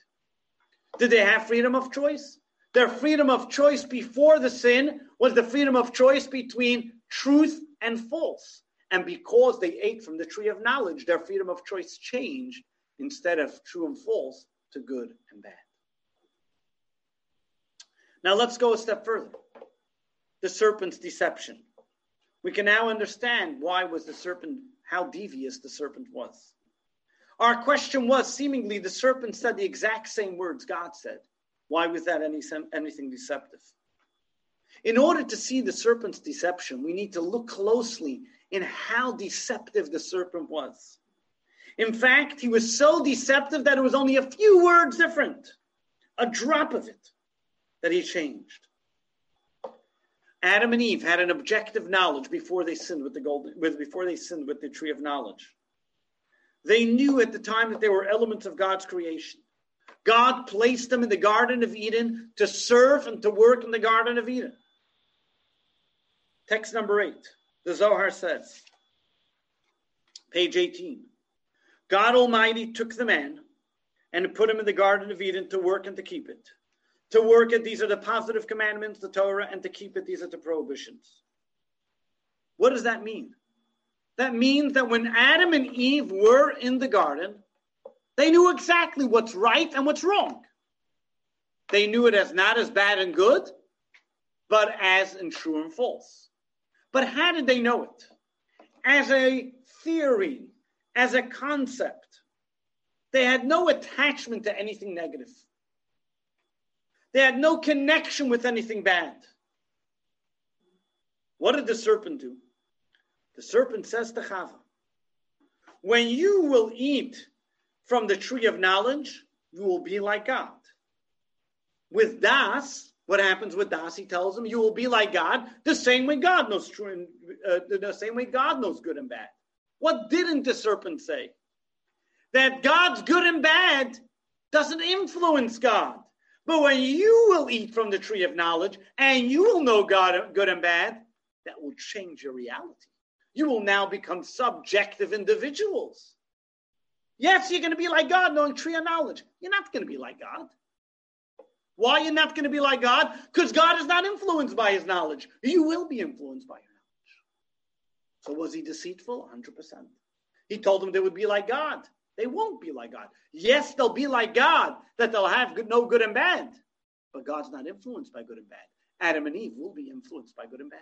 Did they have freedom of choice? Their freedom of choice before the sin was the freedom of choice between truth and false. And because they ate from the tree of knowledge, their freedom of choice changed instead of true and false to good and bad. Now let's go a step further. The serpent's deception. We can now understand why was the serpent, how devious the serpent was. Our question was seemingly the serpent said the exact same words God said. Why was that any, anything deceptive? In order to see the serpent's deception, we need to look closely in how deceptive the serpent was. In fact, he was so deceptive that it was only a few words different, a drop of it, that he changed. Adam and Eve had an objective knowledge before they sinned with the golden, with, before they sinned with the tree of knowledge. They knew at the time that they were elements of God's creation. God placed them in the Garden of Eden to serve and to work in the Garden of Eden. Text number eight. The Zohar says, page 18 God Almighty took the man and put him in the Garden of Eden to work and to keep it. To work it, these are the positive commandments, the Torah, and to keep it, these are the prohibitions. What does that mean? That means that when Adam and Eve were in the garden, they knew exactly what's right and what's wrong. They knew it as not as bad and good, but as in true and false. But how did they know it? As a theory, as a concept. They had no attachment to anything negative. They had no connection with anything bad. What did the serpent do? The serpent says to Chava, When you will eat from the tree of knowledge, you will be like God. With Das, what happens with Das? He tells him, "You will be like God, the same way God knows true and uh, the same way God knows good and bad." What didn't the serpent say? That God's good and bad doesn't influence God. But when you will eat from the tree of knowledge and you will know God good and bad, that will change your reality. You will now become subjective individuals. Yes, you're going to be like God, knowing tree of knowledge. You're not going to be like God. Why you're you not going to be like God? Because God is not influenced by his knowledge. You will be influenced by your knowledge. So was he deceitful? 100%. He told them they would be like God. They won't be like God. Yes, they'll be like God, that they'll have good, no good and bad. But God's not influenced by good and bad. Adam and Eve will be influenced by good and bad.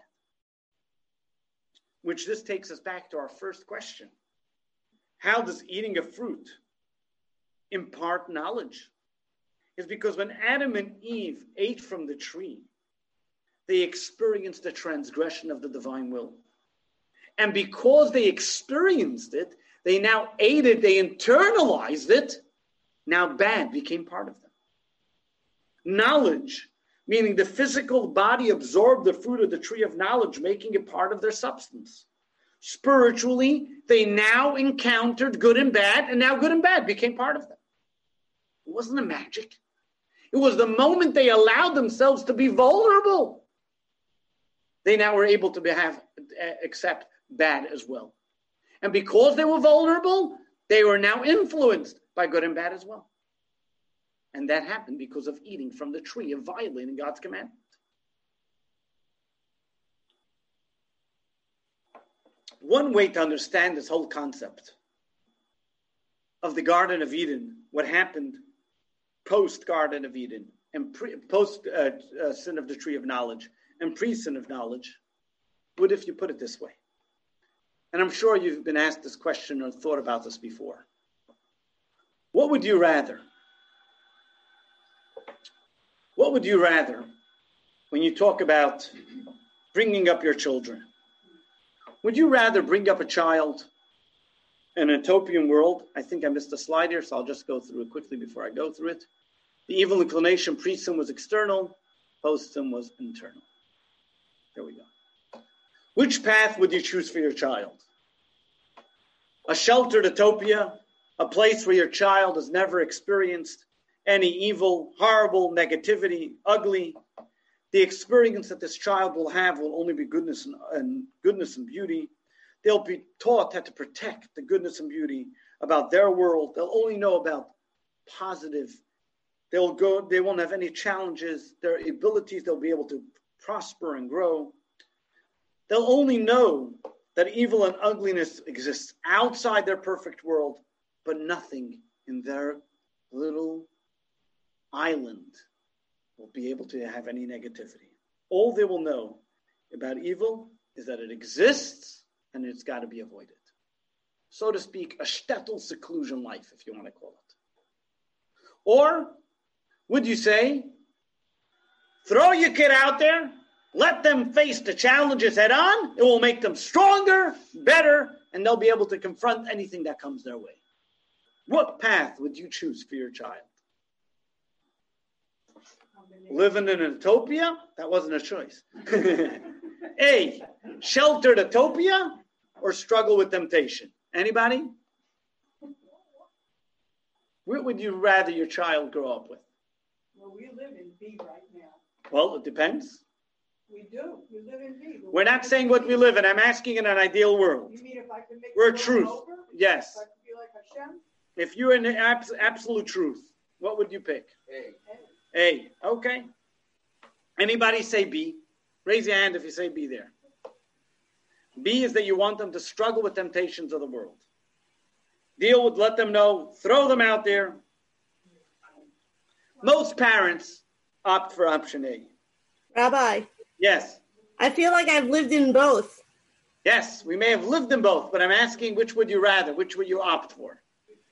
Which this takes us back to our first question How does eating a fruit impart knowledge? Is because when Adam and Eve ate from the tree, they experienced the transgression of the divine will. And because they experienced it, they now ate it, they internalized it. Now bad became part of them. Knowledge, meaning the physical body absorbed the fruit of the tree of knowledge, making it part of their substance. Spiritually, they now encountered good and bad, and now good and bad became part of them. It wasn't a magic. It was the moment they allowed themselves to be vulnerable. They now were able to have uh, accept bad as well. And because they were vulnerable, they were now influenced by good and bad as well. And that happened because of eating from the tree of violating God's commandment. One way to understand this whole concept of the Garden of Eden, what happened post Garden of Eden and post uh, uh, sin of the tree of knowledge and pre sin of knowledge, would if you put it this way and I'm sure you've been asked this question or thought about this before. What would you rather? What would you rather when you talk about bringing up your children? Would you rather bring up a child in a utopian world? I think I missed a slide here, so I'll just go through it quickly before I go through it. The evil inclination pre-sin was external, post-sin was internal. There we go. Which path would you choose for your child? A sheltered utopia, a place where your child has never experienced any evil, horrible, negativity, ugly. The experience that this child will have will only be goodness and, and goodness and beauty. They'll be taught how to protect the goodness and beauty about their world. They'll only know about positive. They'll go. They won't have any challenges. Their abilities. They'll be able to prosper and grow. They'll only know that evil and ugliness exists outside their perfect world, but nothing in their little island will be able to have any negativity. All they will know about evil is that it exists and it's got to be avoided. So to speak, a shtetl seclusion life, if you want to call it. Or would you say, throw your kid out there, let them face the challenges head on. It will make them stronger, better, and they'll be able to confront anything that comes their way. What path would you choose for your child? Living in a utopia? That wasn't a choice. a, sheltered utopia or struggle with temptation? Anybody? What would you rather your child grow up with? Well, we live in B right now. Well, it depends. We do. We live in B. We're not saying what we live in. I'm asking in an ideal world. You mean if I could make We're truth. over? Yes. If I could be like Hashem? If you're in the abs- absolute truth, what would you pick? A. Okay. Anybody say B? Raise your hand if you say B there. B is that you want them to struggle with temptations of the world. Deal with, let them know, throw them out there. Most parents opt for option A. Rabbi, Yes. I feel like I've lived in both. Yes, we may have lived in both, but I'm asking which would you rather? Which would you opt for?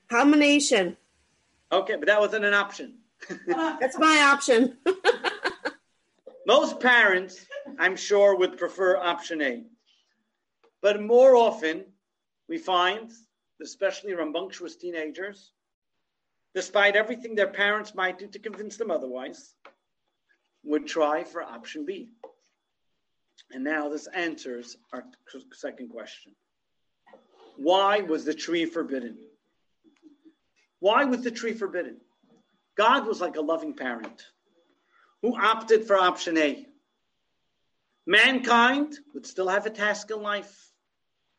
Combination. Okay, but that wasn't an option. That's my option. Most parents, I'm sure, would prefer option A. But more often, we find, especially rambunctious teenagers, despite everything their parents might do to convince them otherwise, would try for option B. And now this answers our second question. Why was the tree forbidden? Why was the tree forbidden? God was like a loving parent who opted for option A. Mankind would still have a task in life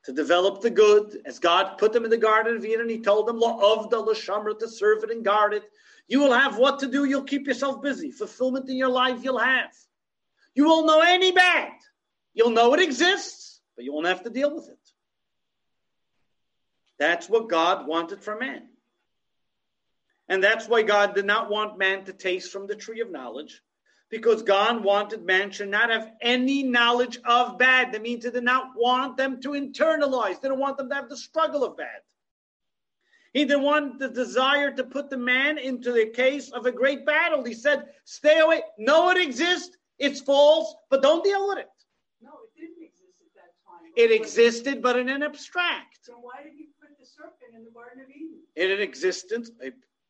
to develop the good, as God put them in the Garden of Eden. He told them, of to serve it and guard it. You will have what to do. You'll keep yourself busy. Fulfillment in your life you'll have. You won't know any bad. You'll know it exists, but you won't have to deal with it. That's what God wanted for man. And that's why God did not want man to taste from the tree of knowledge, because God wanted man to not have any knowledge of bad. That means he did not want them to internalize, didn't want them to have the struggle of bad. He didn't want the desire to put the man into the case of a great battle. He said, Stay away, know it exists, it's false, but don't deal with it. No, it didn't exist at that time. It existed, but in an abstract. So why did he put the serpent in the Garden of Eden? In an existence,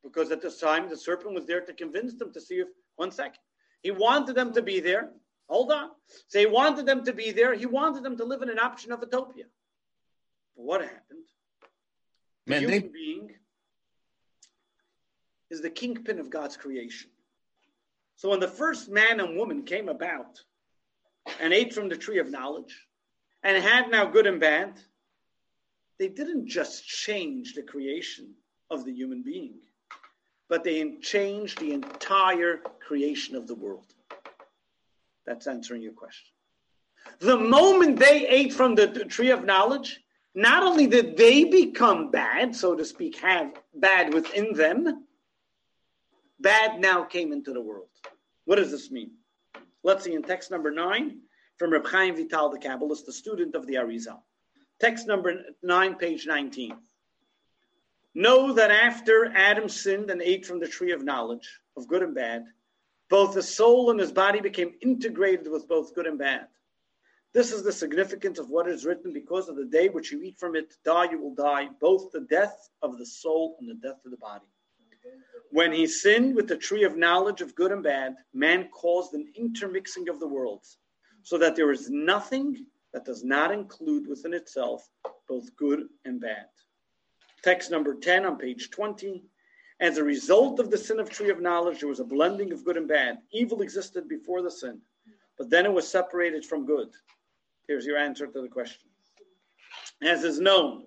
because at this time the serpent was there to convince them to see if, one second. He wanted them to be there. Hold on. So he wanted them to be there. He wanted them to live in an option of utopia. But what happened? The Man, human they, being is the kingpin of God's creation. So when the first man and woman came about and ate from the tree of knowledge and had now good and bad, they didn't just change the creation of the human being, but they changed the entire creation of the world. That's answering your question. The moment they ate from the tree of knowledge, not only did they become bad, so to speak, have bad within them, bad now came into the world. What does this mean? Let's see in text number nine from Reb Chaim Vital, the Kabbalist, the student of the Arizal. Text number nine, page 19. Know that after Adam sinned and ate from the tree of knowledge of good and bad, both his soul and his body became integrated with both good and bad. This is the significance of what is written because of the day which you eat from it, die you will die, both the death of the soul and the death of the body. When he sinned with the tree of knowledge of good and bad, man caused an intermixing of the worlds, so that there is nothing that does not include within itself both good and bad. Text number 10 on page 20. As a result of the sin of tree of knowledge, there was a blending of good and bad. Evil existed before the sin, but then it was separated from good. Here's your answer to the question. As is known,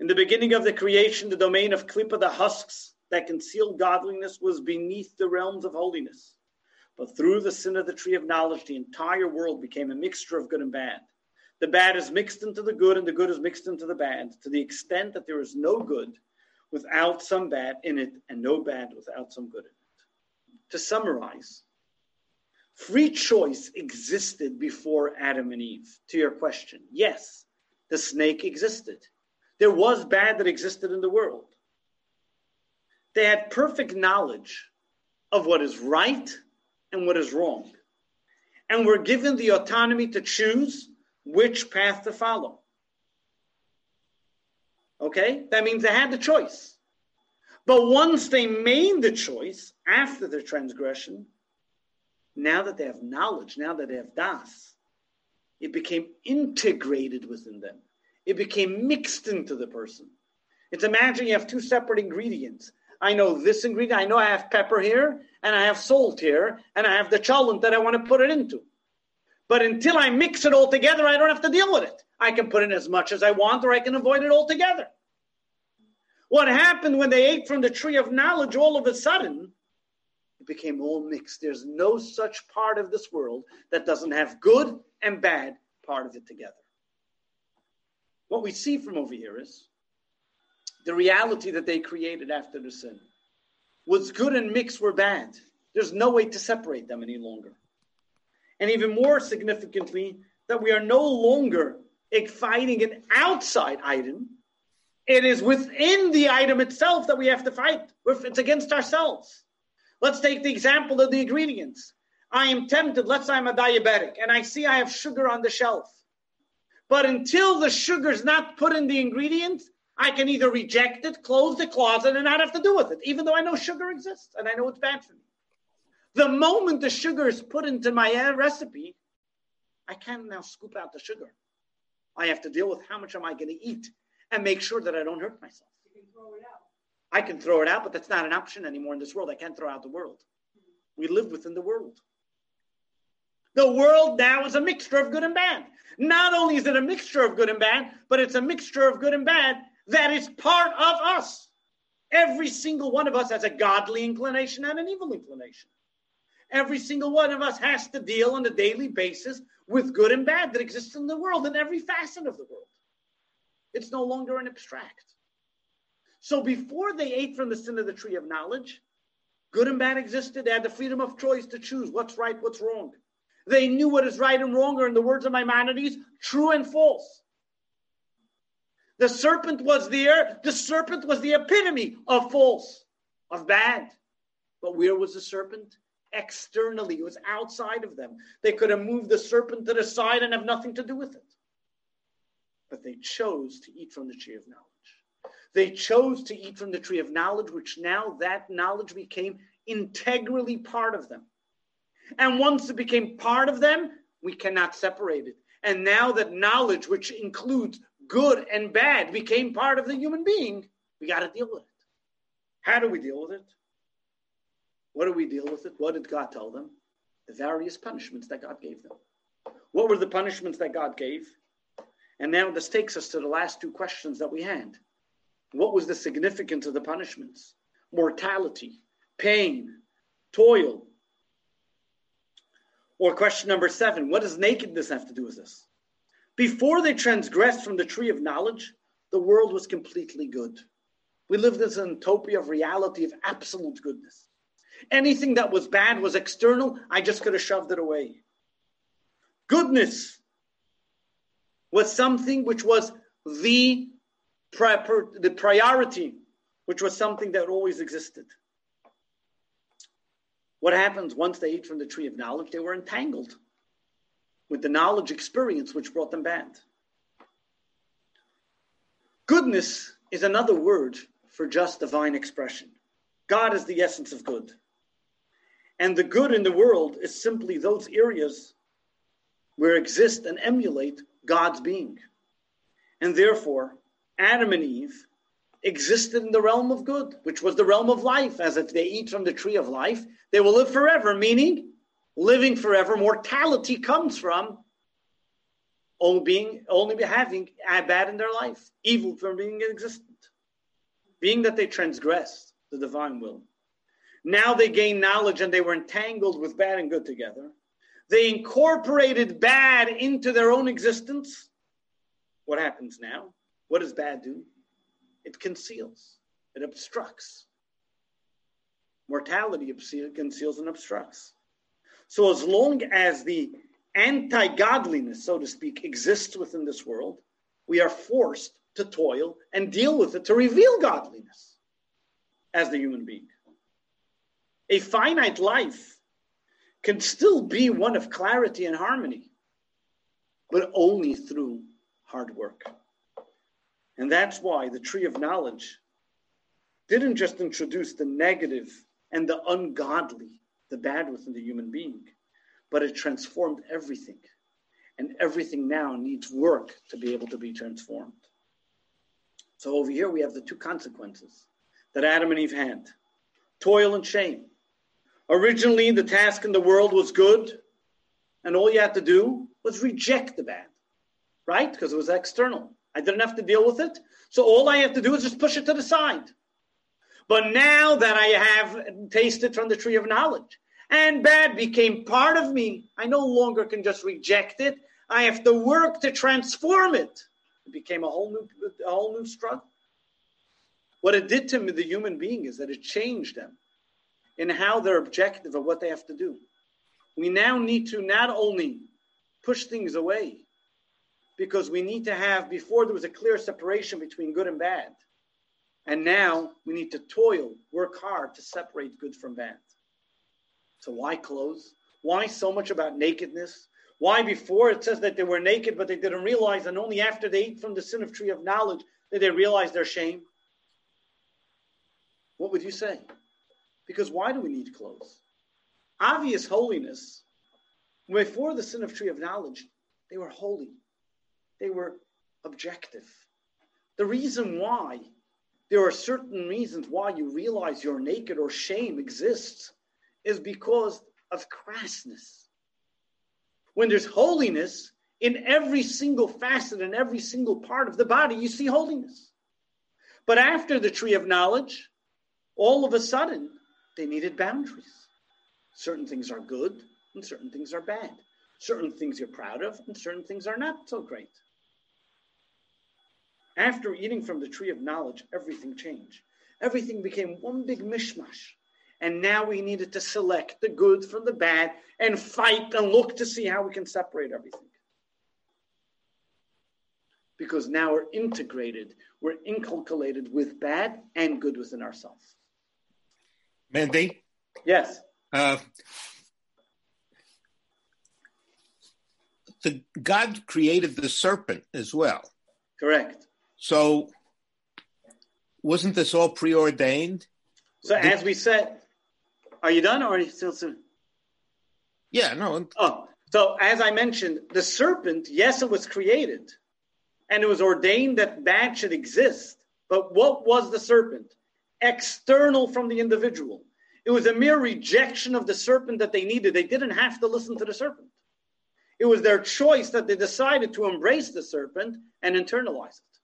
in the beginning of the creation, the domain of Klippa, the husks that concealed godliness, was beneath the realms of holiness. But through the sin of the tree of knowledge, the entire world became a mixture of good and bad. The bad is mixed into the good, and the good is mixed into the bad, to the extent that there is no good without some bad in it, and no bad without some good in it. To summarize, free choice existed before Adam and Eve. To your question, yes, the snake existed. There was bad that existed in the world. They had perfect knowledge of what is right and what is wrong, and were given the autonomy to choose which path to follow. Okay? That means they had the choice. But once they made the choice after their transgression, now that they have knowledge, now that they have das, it became integrated within them. It became mixed into the person. It's imagine you have two separate ingredients. I know this ingredient, I know I have pepper here, and I have salt here, and I have the cholent that I want to put it into. But until I mix it all together, I don't have to deal with it. I can put in as much as I want, or I can avoid it altogether. What happened when they ate from the tree of knowledge all of a sudden? It became all mixed. There's no such part of this world that doesn't have good and bad part of it together. What we see from over here is the reality that they created after the sin. What's good and mixed were bad. There's no way to separate them any longer. And even more significantly, that we are no longer fighting an outside item. It is within the item itself that we have to fight. It's against ourselves. Let's take the example of the ingredients. I am tempted, let's say I'm a diabetic, and I see I have sugar on the shelf. But until the sugar is not put in the ingredients, I can either reject it, close the closet, and not have to do with it, even though I know sugar exists and I know it's bad for me. The moment the sugar is put into my uh, recipe, I can't now scoop out the sugar. I have to deal with how much am I going to eat and make sure that I don't hurt myself. You can throw it out. I can throw it out, but that's not an option anymore in this world. I can't throw out the world. We live within the world. The world now is a mixture of good and bad. Not only is it a mixture of good and bad, but it's a mixture of good and bad that is part of us. Every single one of us has a godly inclination and an evil inclination. Every single one of us has to deal on a daily basis with good and bad that exists in the world, in every facet of the world. It's no longer an abstract. So before they ate from the sin of the tree of knowledge, good and bad existed. They had the freedom of choice to choose what's right, what's wrong. They knew what is right and wrong, or in the words of Maimonides, true and false. The serpent was there. The serpent was the epitome of false, of bad. But where was the serpent? Externally, it was outside of them. They could have moved the serpent to the side and have nothing to do with it. But they chose to eat from the tree of knowledge. They chose to eat from the tree of knowledge, which now that knowledge became integrally part of them. And once it became part of them, we cannot separate it. And now that knowledge, which includes good and bad, became part of the human being, we got to deal with it. How do we deal with it? What do we deal with it? What did God tell them? The various punishments that God gave them. What were the punishments that God gave? And now this takes us to the last two questions that we had. What was the significance of the punishments? Mortality, pain, toil, or question number seven, what does nakedness have to do with this? Before they transgressed from the tree of knowledge, the world was completely good. We lived in an utopia of reality of absolute goodness. Anything that was bad was external. I just could have shoved it away. Goodness was something which was the, the priority, which was something that always existed. What happens once they ate from the tree of knowledge? They were entangled with the knowledge experience which brought them bad. Goodness is another word for just divine expression. God is the essence of good. And the good in the world is simply those areas where exist and emulate God's being. And therefore, Adam and Eve existed in the realm of good, which was the realm of life, as if they eat from the tree of life, they will live forever, meaning living forever. Mortality comes from only being only having bad in their life, evil from being existent. Being that they transgressed the divine will. Now they gain knowledge and they were entangled with bad and good together. They incorporated bad into their own existence. What happens now? What does bad do? It conceals, it obstructs. Mortality conceals and obstructs. So, as long as the anti godliness, so to speak, exists within this world, we are forced to toil and deal with it to reveal godliness as the human being. A finite life can still be one of clarity and harmony, but only through hard work. And that's why the tree of knowledge didn't just introduce the negative and the ungodly, the bad within the human being, but it transformed everything. And everything now needs work to be able to be transformed. So over here we have the two consequences that Adam and Eve had toil and shame. Originally, the task in the world was good, and all you had to do was reject the bad, right? Because it was external. I didn't have to deal with it. So all I have to do is just push it to the side. But now that I have tasted from the tree of knowledge and bad became part of me, I no longer can just reject it. I have to work to transform it. It became a whole new, a whole new struggle. What it did to me, the human being, is that it changed them in how they're objective of what they have to do. We now need to not only push things away, because we need to have, before there was a clear separation between good and bad. And now we need to toil, work hard to separate good from bad. So why clothes? Why so much about nakedness? Why before it says that they were naked, but they didn't realize, and only after they ate from the sin of tree of knowledge did they realize their shame? What would you say? Because why do we need clothes? Obvious holiness. Before the sin of tree of knowledge, they were holy. They were objective. The reason why there are certain reasons why you realize you're naked or shame exists is because of crassness. When there's holiness in every single facet and every single part of the body, you see holiness. But after the tree of knowledge, all of a sudden, they needed boundaries. Certain things are good and certain things are bad. Certain things you're proud of and certain things are not so great. After eating from the tree of knowledge, everything changed. Everything became one big mishmash. And now we needed to select the good from the bad and fight and look to see how we can separate everything. Because now we're integrated, we're inculcated with bad and good within ourselves. Mandy? Yes. Uh, the God created the serpent as well. Correct. So wasn't this all preordained? So as we said, are you done or are you still soon? Yeah, no. Oh, so as I mentioned, the serpent, yes, it was created and it was ordained that bad should exist. But what was the serpent? External from the individual. It was a mere rejection of the serpent that they needed. They didn't have to listen to the serpent. It was their choice that they decided to embrace the serpent and internalize it.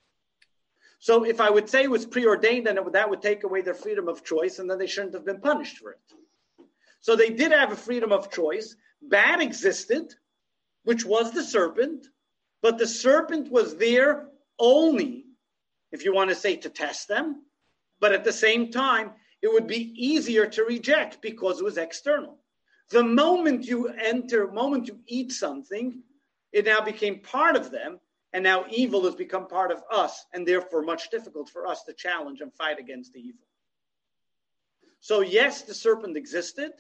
So if I would say it was preordained, then that would take away their freedom of choice, and then they shouldn't have been punished for it. So they did have a freedom of choice. Bad existed, which was the serpent, but the serpent was there only, if you want to say, to test them. But at the same time, it would be easier to reject because it was external. The moment you enter, moment you eat something, it now became part of them, and now evil has become part of us, and therefore much difficult for us to challenge and fight against the evil. So, yes, the serpent existed,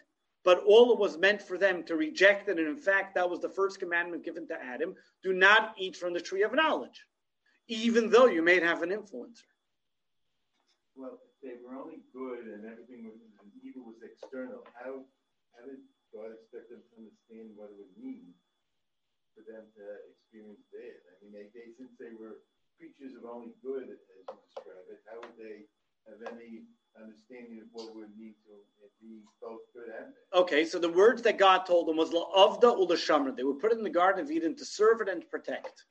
but all it was meant for them to reject it. And in fact, that was the first commandment given to Adam do not eat from the tree of knowledge, even though you may have an influencer. Well, if they were only good and everything was evil was external, how, how did God expect them to understand what it would mean for them to experience that? I mean, they, they since they were creatures of only good, as you describe it, how would they have any understanding of what would need to be both good and bad? Okay, so the words that God told them was la'avda ulashamra. They were put in the Garden of Eden to serve it and to protect.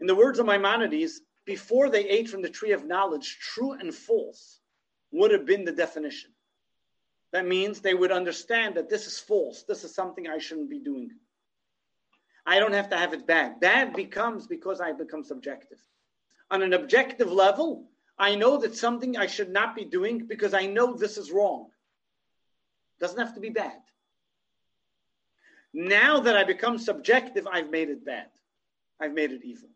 In the words of Maimonides, before they ate from the tree of knowledge, true and false would have been the definition. That means they would understand that this is false. This is something I shouldn't be doing. I don't have to have it bad. Bad becomes because I become subjective. On an objective level, I know that something I should not be doing because I know this is wrong. Doesn't have to be bad. Now that I become subjective, I've made it bad. I've made it evil.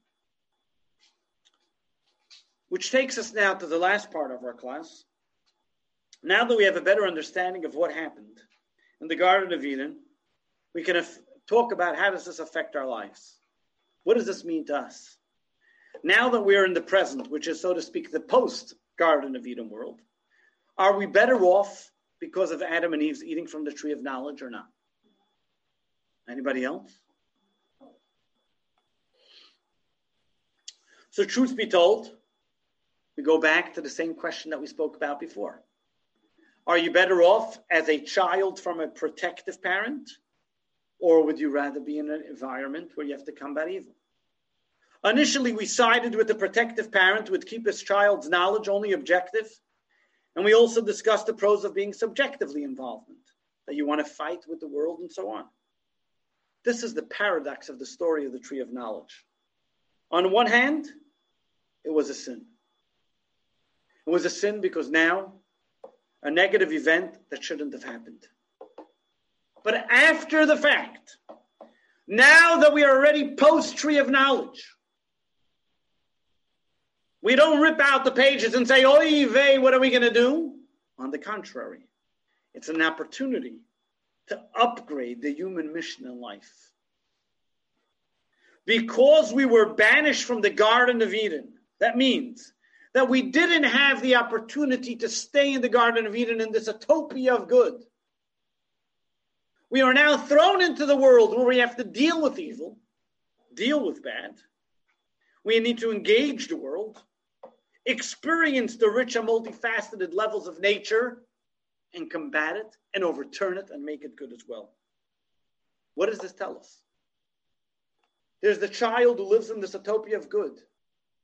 Which takes us now to the last part of our class, now that we have a better understanding of what happened in the Garden of Eden, we can af- talk about how does this affect our lives? What does this mean to us? Now that we are in the present, which is, so to speak, the post Garden of Eden world, are we better off because of Adam and Eve's eating from the tree of knowledge or not? Anybody else? So, truth be told, we go back to the same question that we spoke about before. Are you better off as a child from a protective parent? Or would you rather be in an environment where you have to combat evil? Initially, we sided with the protective parent who would keep his child's knowledge only objective. And we also discussed the pros of being subjectively involvement, that you want to fight with the world and so on. This is the paradox of the story of the tree of knowledge. On one hand, it was a sin. It was a sin because now a negative event that shouldn't have happened. But after the fact, now that we are already post tree of knowledge, we don't rip out the pages and say, Oy vey, what are we going to do? On the contrary, it's an opportunity to upgrade the human mission in life. Because we were banished from the Garden of Eden, that means that we didn't have the opportunity to stay in the Garden of Eden in this utopia of good. We are now thrown into the world where we have to deal with evil, deal with bad. We need to engage the world. experience the rich and multifaceted levels of nature and combat it and overturn it and make it good as well. What does this tell us? There's the child who lives in this utopia of good,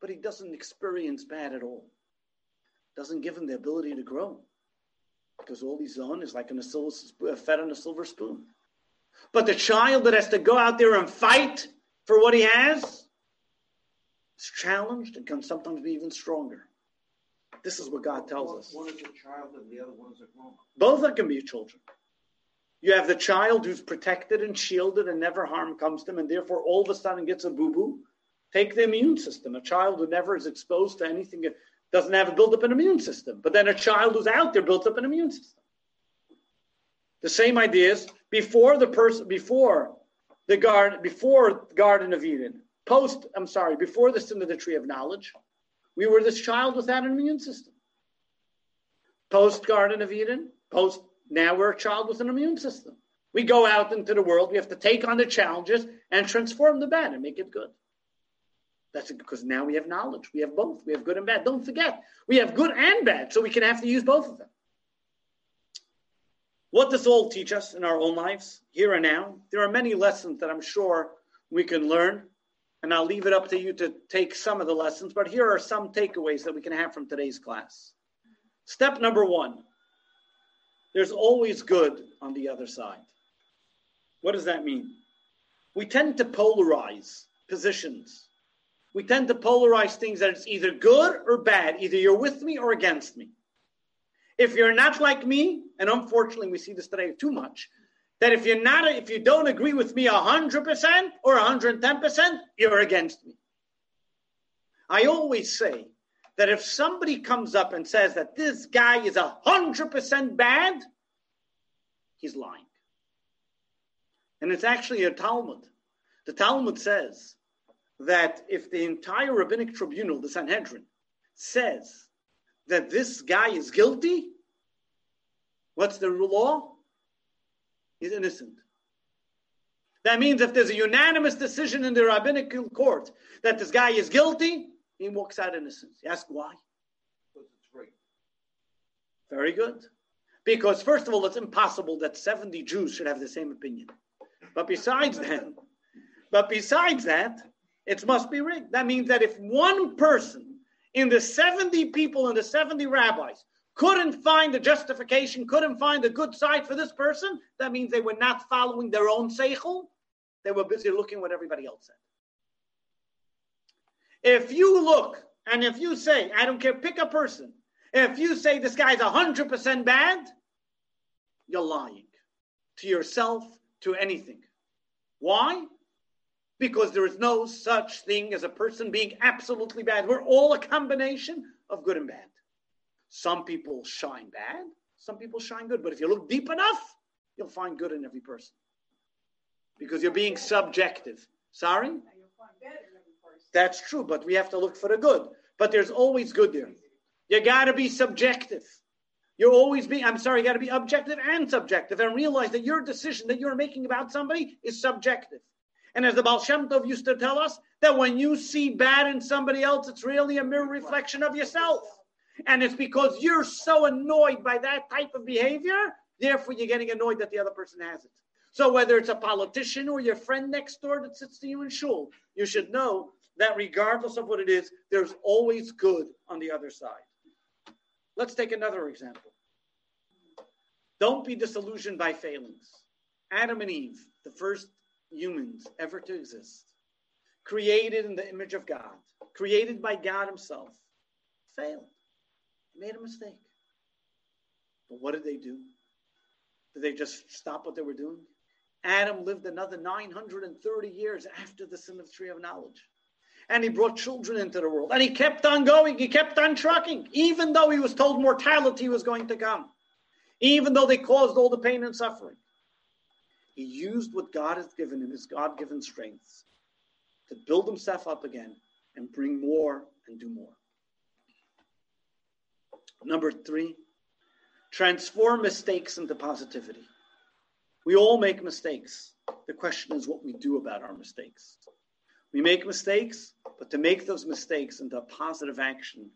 but he doesn't experience bad at all. Doesn't give him the ability to grow. Because all he's on is like in a silver, fed on a silver spoon. But the child that has to go out there and fight for what he has is challenged and can sometimes be even stronger. This is what God tells us. One is a child and the other one is a grown up. Both of them can be children. You have the child who's protected and shielded and never harm comes to him, and therefore all of a sudden gets a boo boo. Take the immune system. A child who never is exposed to anything doesn't have a built up an immune system. But then a child who's out there builds up an immune system. The same ideas before the person before the garden before Garden of Eden, post I'm sorry, before the sin of the tree of knowledge, we were this child without an immune system. Post Garden of Eden, post now we're a child with an immune system. We go out into the world, we have to take on the challenges and transform the bad and make it good. That's because now we have knowledge. We have both. We have good and bad. Don't forget, we have good and bad, so we can have to use both of them. What does all teach us in our own lives, here and now? There are many lessons that I'm sure we can learn, and I'll leave it up to you to take some of the lessons, but here are some takeaways that we can have from today's class. Step number one there's always good on the other side. What does that mean? We tend to polarize positions. We tend to polarize things that it's either good or bad. Either you're with me or against me. If you're not like me, and unfortunately we see this today too much, that if you're not, if you don't agree with me 100% or 110%, you're against me. I always say that if somebody comes up and says that this guy is 100% bad, he's lying. And it's actually a Talmud. The Talmud says that if the entire rabbinic tribunal, the Sanhedrin, says that this guy is guilty, what's the law? He's innocent. That means if there's a unanimous decision in the rabbinic court that this guy is guilty, he walks out innocent. You ask why? Because it's free. Very good. Because, first of all, it's impossible that 70 Jews should have the same opinion. But besides that, but besides that, it must be rigged. That means that if one person in the 70 people and the 70 rabbis couldn't find the justification, couldn't find a good side for this person, that means they were not following their own seichel. They were busy looking what everybody else said. If you look and if you say, I don't care, pick a person. If you say this guy's 100% bad, you're lying to yourself, to anything. Why? Because there is no such thing as a person being absolutely bad. We're all a combination of good and bad. Some people shine bad, some people shine good. But if you look deep enough, you'll find good in every person. Because you're being subjective. Sorry? That's true, but we have to look for the good. But there's always good there. You got to be subjective. You're always being, I'm sorry, you got to be objective and subjective and realize that your decision that you're making about somebody is subjective. And as the Baal Shem Tov used to tell us, that when you see bad in somebody else, it's really a mirror reflection of yourself. And it's because you're so annoyed by that type of behavior, therefore you're getting annoyed that the other person has it. So whether it's a politician or your friend next door that sits to you in shul, you should know that regardless of what it is, there's always good on the other side. Let's take another example. Don't be disillusioned by failings. Adam and Eve, the first humans ever to exist, created in the image of God, created by God Himself, failed, made a mistake. But what did they do? Did they just stop what they were doing? Adam lived another 930 years after the sin of the tree of knowledge and he brought children into the world. And he kept on going, he kept on trucking, even though he was told mortality was going to come, even though they caused all the pain and suffering. He used what God has given him, his God given strengths, to build himself up again and bring more and do more. Number three, transform mistakes into positivity. We all make mistakes. The question is what we do about our mistakes. We make mistakes, but to make those mistakes into a positive action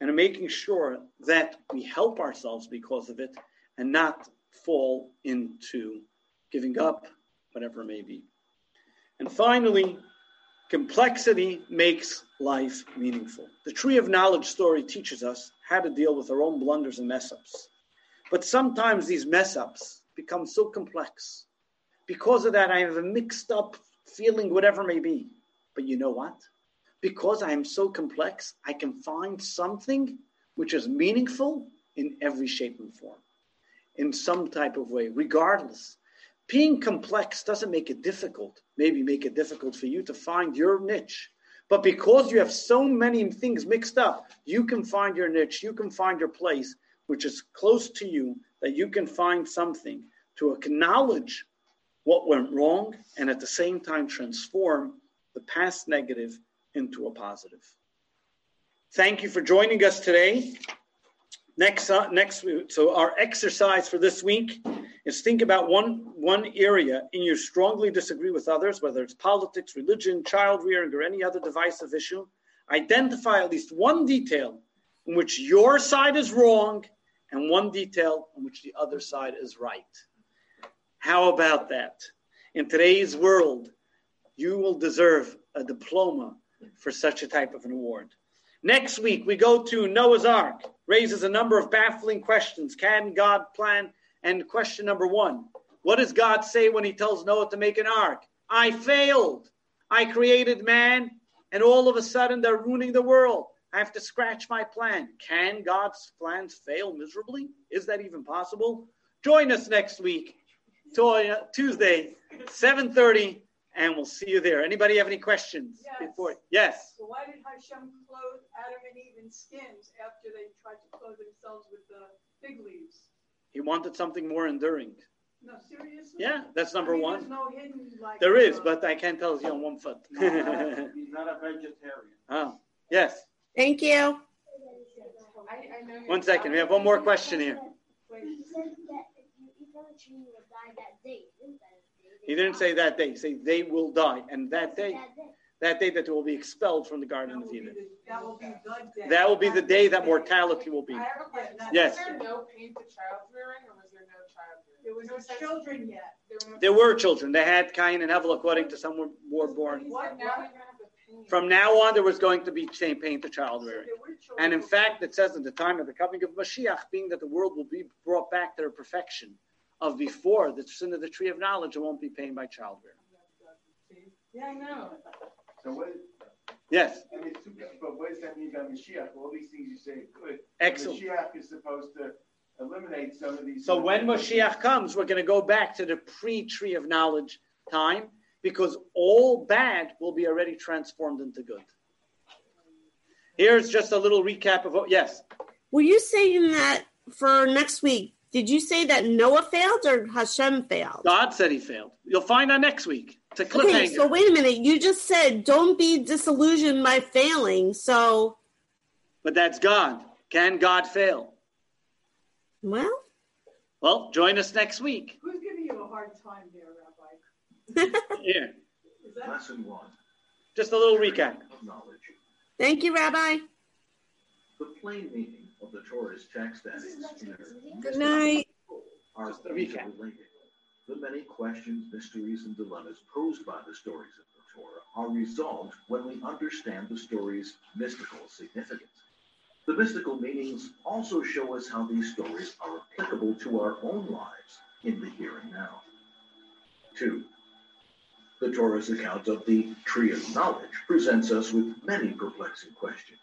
and making sure that we help ourselves because of it and not fall into giving up, whatever it may be. And finally, complexity makes life meaningful. The tree of knowledge story teaches us how to deal with our own blunders and mess ups. But sometimes these mess ups become so complex. Because of that, I have a mixed up feeling, whatever may be. But you know what? Because I am so complex, I can find something which is meaningful in every shape and form, in some type of way, regardless. Being complex doesn't make it difficult, maybe make it difficult for you to find your niche. But because you have so many things mixed up, you can find your niche, you can find your place, which is close to you, that you can find something to acknowledge what went wrong and at the same time transform the past negative into a positive. Thank you for joining us today. Next, uh, next, so our exercise for this week is think about one one area in you strongly disagree with others, whether it's politics, religion, child rearing, or any other divisive issue. Identify at least one detail in which your side is wrong and one detail in which the other side is right. How about that? In today's world, you will deserve a diploma for such a type of an award. Next week, we go to Noah's Ark, raises a number of baffling questions. Can God plan? And question number one What does God say when he tells Noah to make an ark? I failed. I created man, and all of a sudden they're ruining the world. I have to scratch my plan. Can God's plans fail miserably? Is that even possible? Join us next week, Tuesday, 7:30, and we'll see you there. Anybody have any questions Yes. before? Yes. So why did Hashem clothe Adam and Eve in skins after they tried to clothe themselves with the fig leaves? He wanted something more enduring. No, seriously? Yeah, that's number I mean, one. There's no hidden like. There is, uh, but I can't tell you on one foot. He's not a vegetarian. oh, yes. Thank you. One second. We have one more question here. He said that if you eat from the tree, you will die that day. Isn't that day? He didn't say that day. He said they will die, and that day, That day. that day they will be expelled from the Garden of Eden. the- That will be the day. That will be the day that mortality will be. I have a question. Yes. Was there no pain to child rearing or was there no child There rearing? was no children yet. There were, no There were children. They had Cain and Hevel, according to some were, were born. What? Now you're gonna have the pain. From now on, there was going to be chain pain to child rearing. There were children. And in fact, it says at the time of the coming of Mashiach, being that the world will be brought back to their perfection of before the sin of the tree of knowledge, it won't be pain by child rearing. Yeah, I know. So what, Yes, I mean, but what does that mean about Mashiach? All these things you say are good. excellent. Mashiach is supposed to eliminate some of these. So when Mashiach comes, we're going to go back to the pre-tree of knowledge time because all bad will be already transformed into good. Here's just a little recap of what, yes. Were you saying that for next week? Did you say that Noah failed or Hashem failed? God said he failed. You'll find out next week. It's a Okay, so wait a minute. You just said don't be disillusioned by failing. So, but that's God. Can God fail? well, Well, join us next week. Who's giving you a hard time there, Rabbi? Here, Is that? Lesson one just a little recap. of knowledge. thank you, Rabbi. The plain meaning of the Torah's text and its Good night. are Just a recap. interrelated. The many questions, mysteries, and dilemmas posed by the stories of the Torah are resolved when we understand the story's mystical significance. The mystical meanings also show us how these stories are applicable to our own lives in the here and now. 2. The Torah's account of the tree of knowledge presents us with many perplexing questions.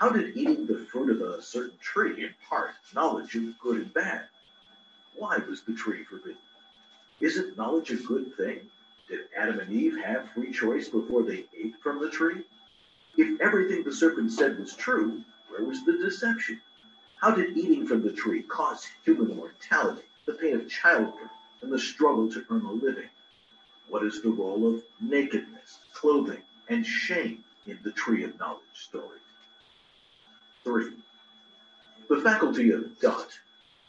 How did eating the fruit of a certain tree impart knowledge of good and bad? Why was the tree forbidden? Isn't knowledge a good thing? Did Adam and Eve have free choice before they ate from the tree? If everything the serpent said was true, where was the deception? How did eating from the tree cause human mortality, the pain of childbirth, and the struggle to earn a living? What is the role of nakedness, clothing, and shame in the tree of knowledge story? Three, the faculty of Da'at,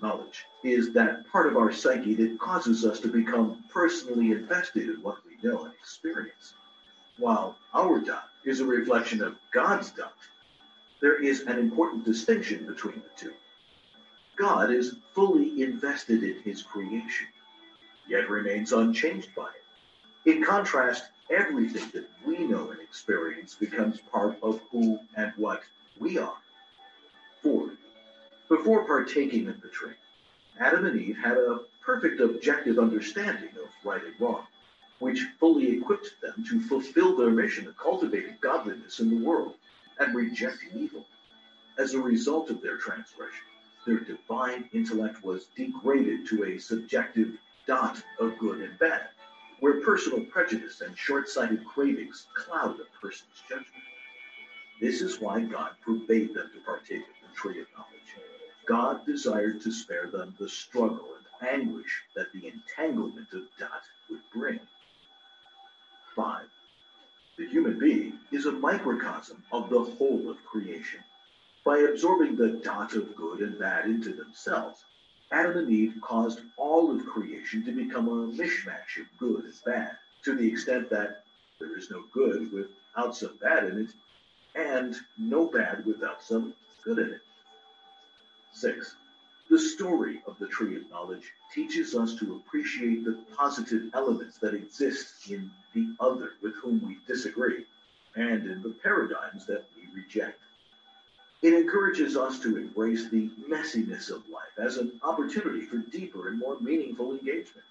knowledge, is that part of our psyche that causes us to become personally invested in what we know and experience, while our Da'at is a reflection of God's Da'at. there is an important distinction between the two. God is fully invested in his creation, yet remains unchanged by it. In contrast, everything that we know and experience becomes part of who and what we are. Before partaking of the tree, Adam and Eve had a perfect objective understanding of right and wrong, which fully equipped them to fulfill their mission of cultivating godliness in the world and rejecting evil. As a result of their transgression, their divine intellect was degraded to a subjective Da'at of good and bad, where personal prejudice and short sighted cravings cloud a person's judgment. This is why God forbade them to partake of the tree of knowledge. God desired to spare them the struggle and anguish that the entanglement of Da'at would bring. 5. The human being is a microcosm of the whole of creation. By absorbing the Da'at of good and bad into themselves, Adam and Eve caused all of creation to become a mishmash of good and bad, to the extent that there is no good without some bad in it, and no bad without some good in it. 6. The story of the tree of knowledge teaches us to appreciate the positive elements that exist in the other with whom we disagree and in the paradigms that we reject. It encourages us to embrace the messiness of life as an opportunity for deeper and more meaningful engagement.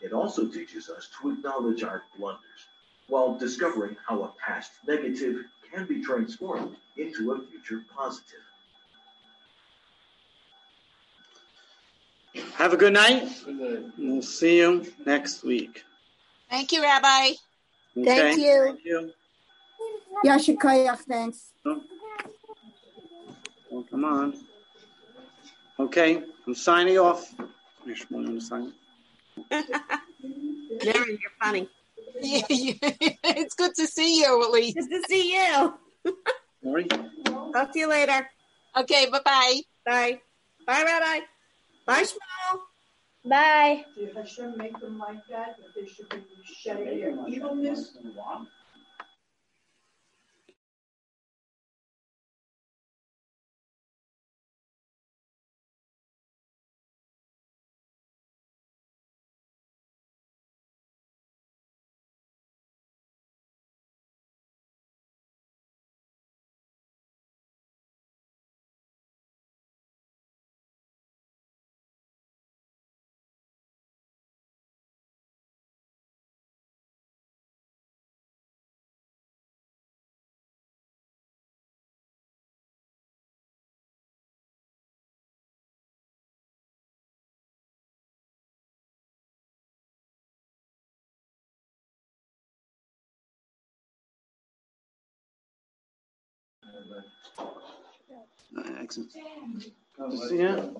It also teaches us to acknowledge our blunders while discovering how a past negative can be transformed into a future positive. Have a good night. We'll see you next week. Thank you, Rabbi. Okay? Thank you. Thank you. Yasher koach, thanks. Oh. oh, come on. Okay, I'm signing off. There's one on the sign. Mary, you're funny. Yeah, it's good to see you, at least. Good to see you. Sorry. Talk to you later. Okay, bye-bye. Bye. Bye, Rabbi. Bye, Shmuel. Bye. Did Hashem make them like that, that they should be shedding evilness? Excellent. See ya.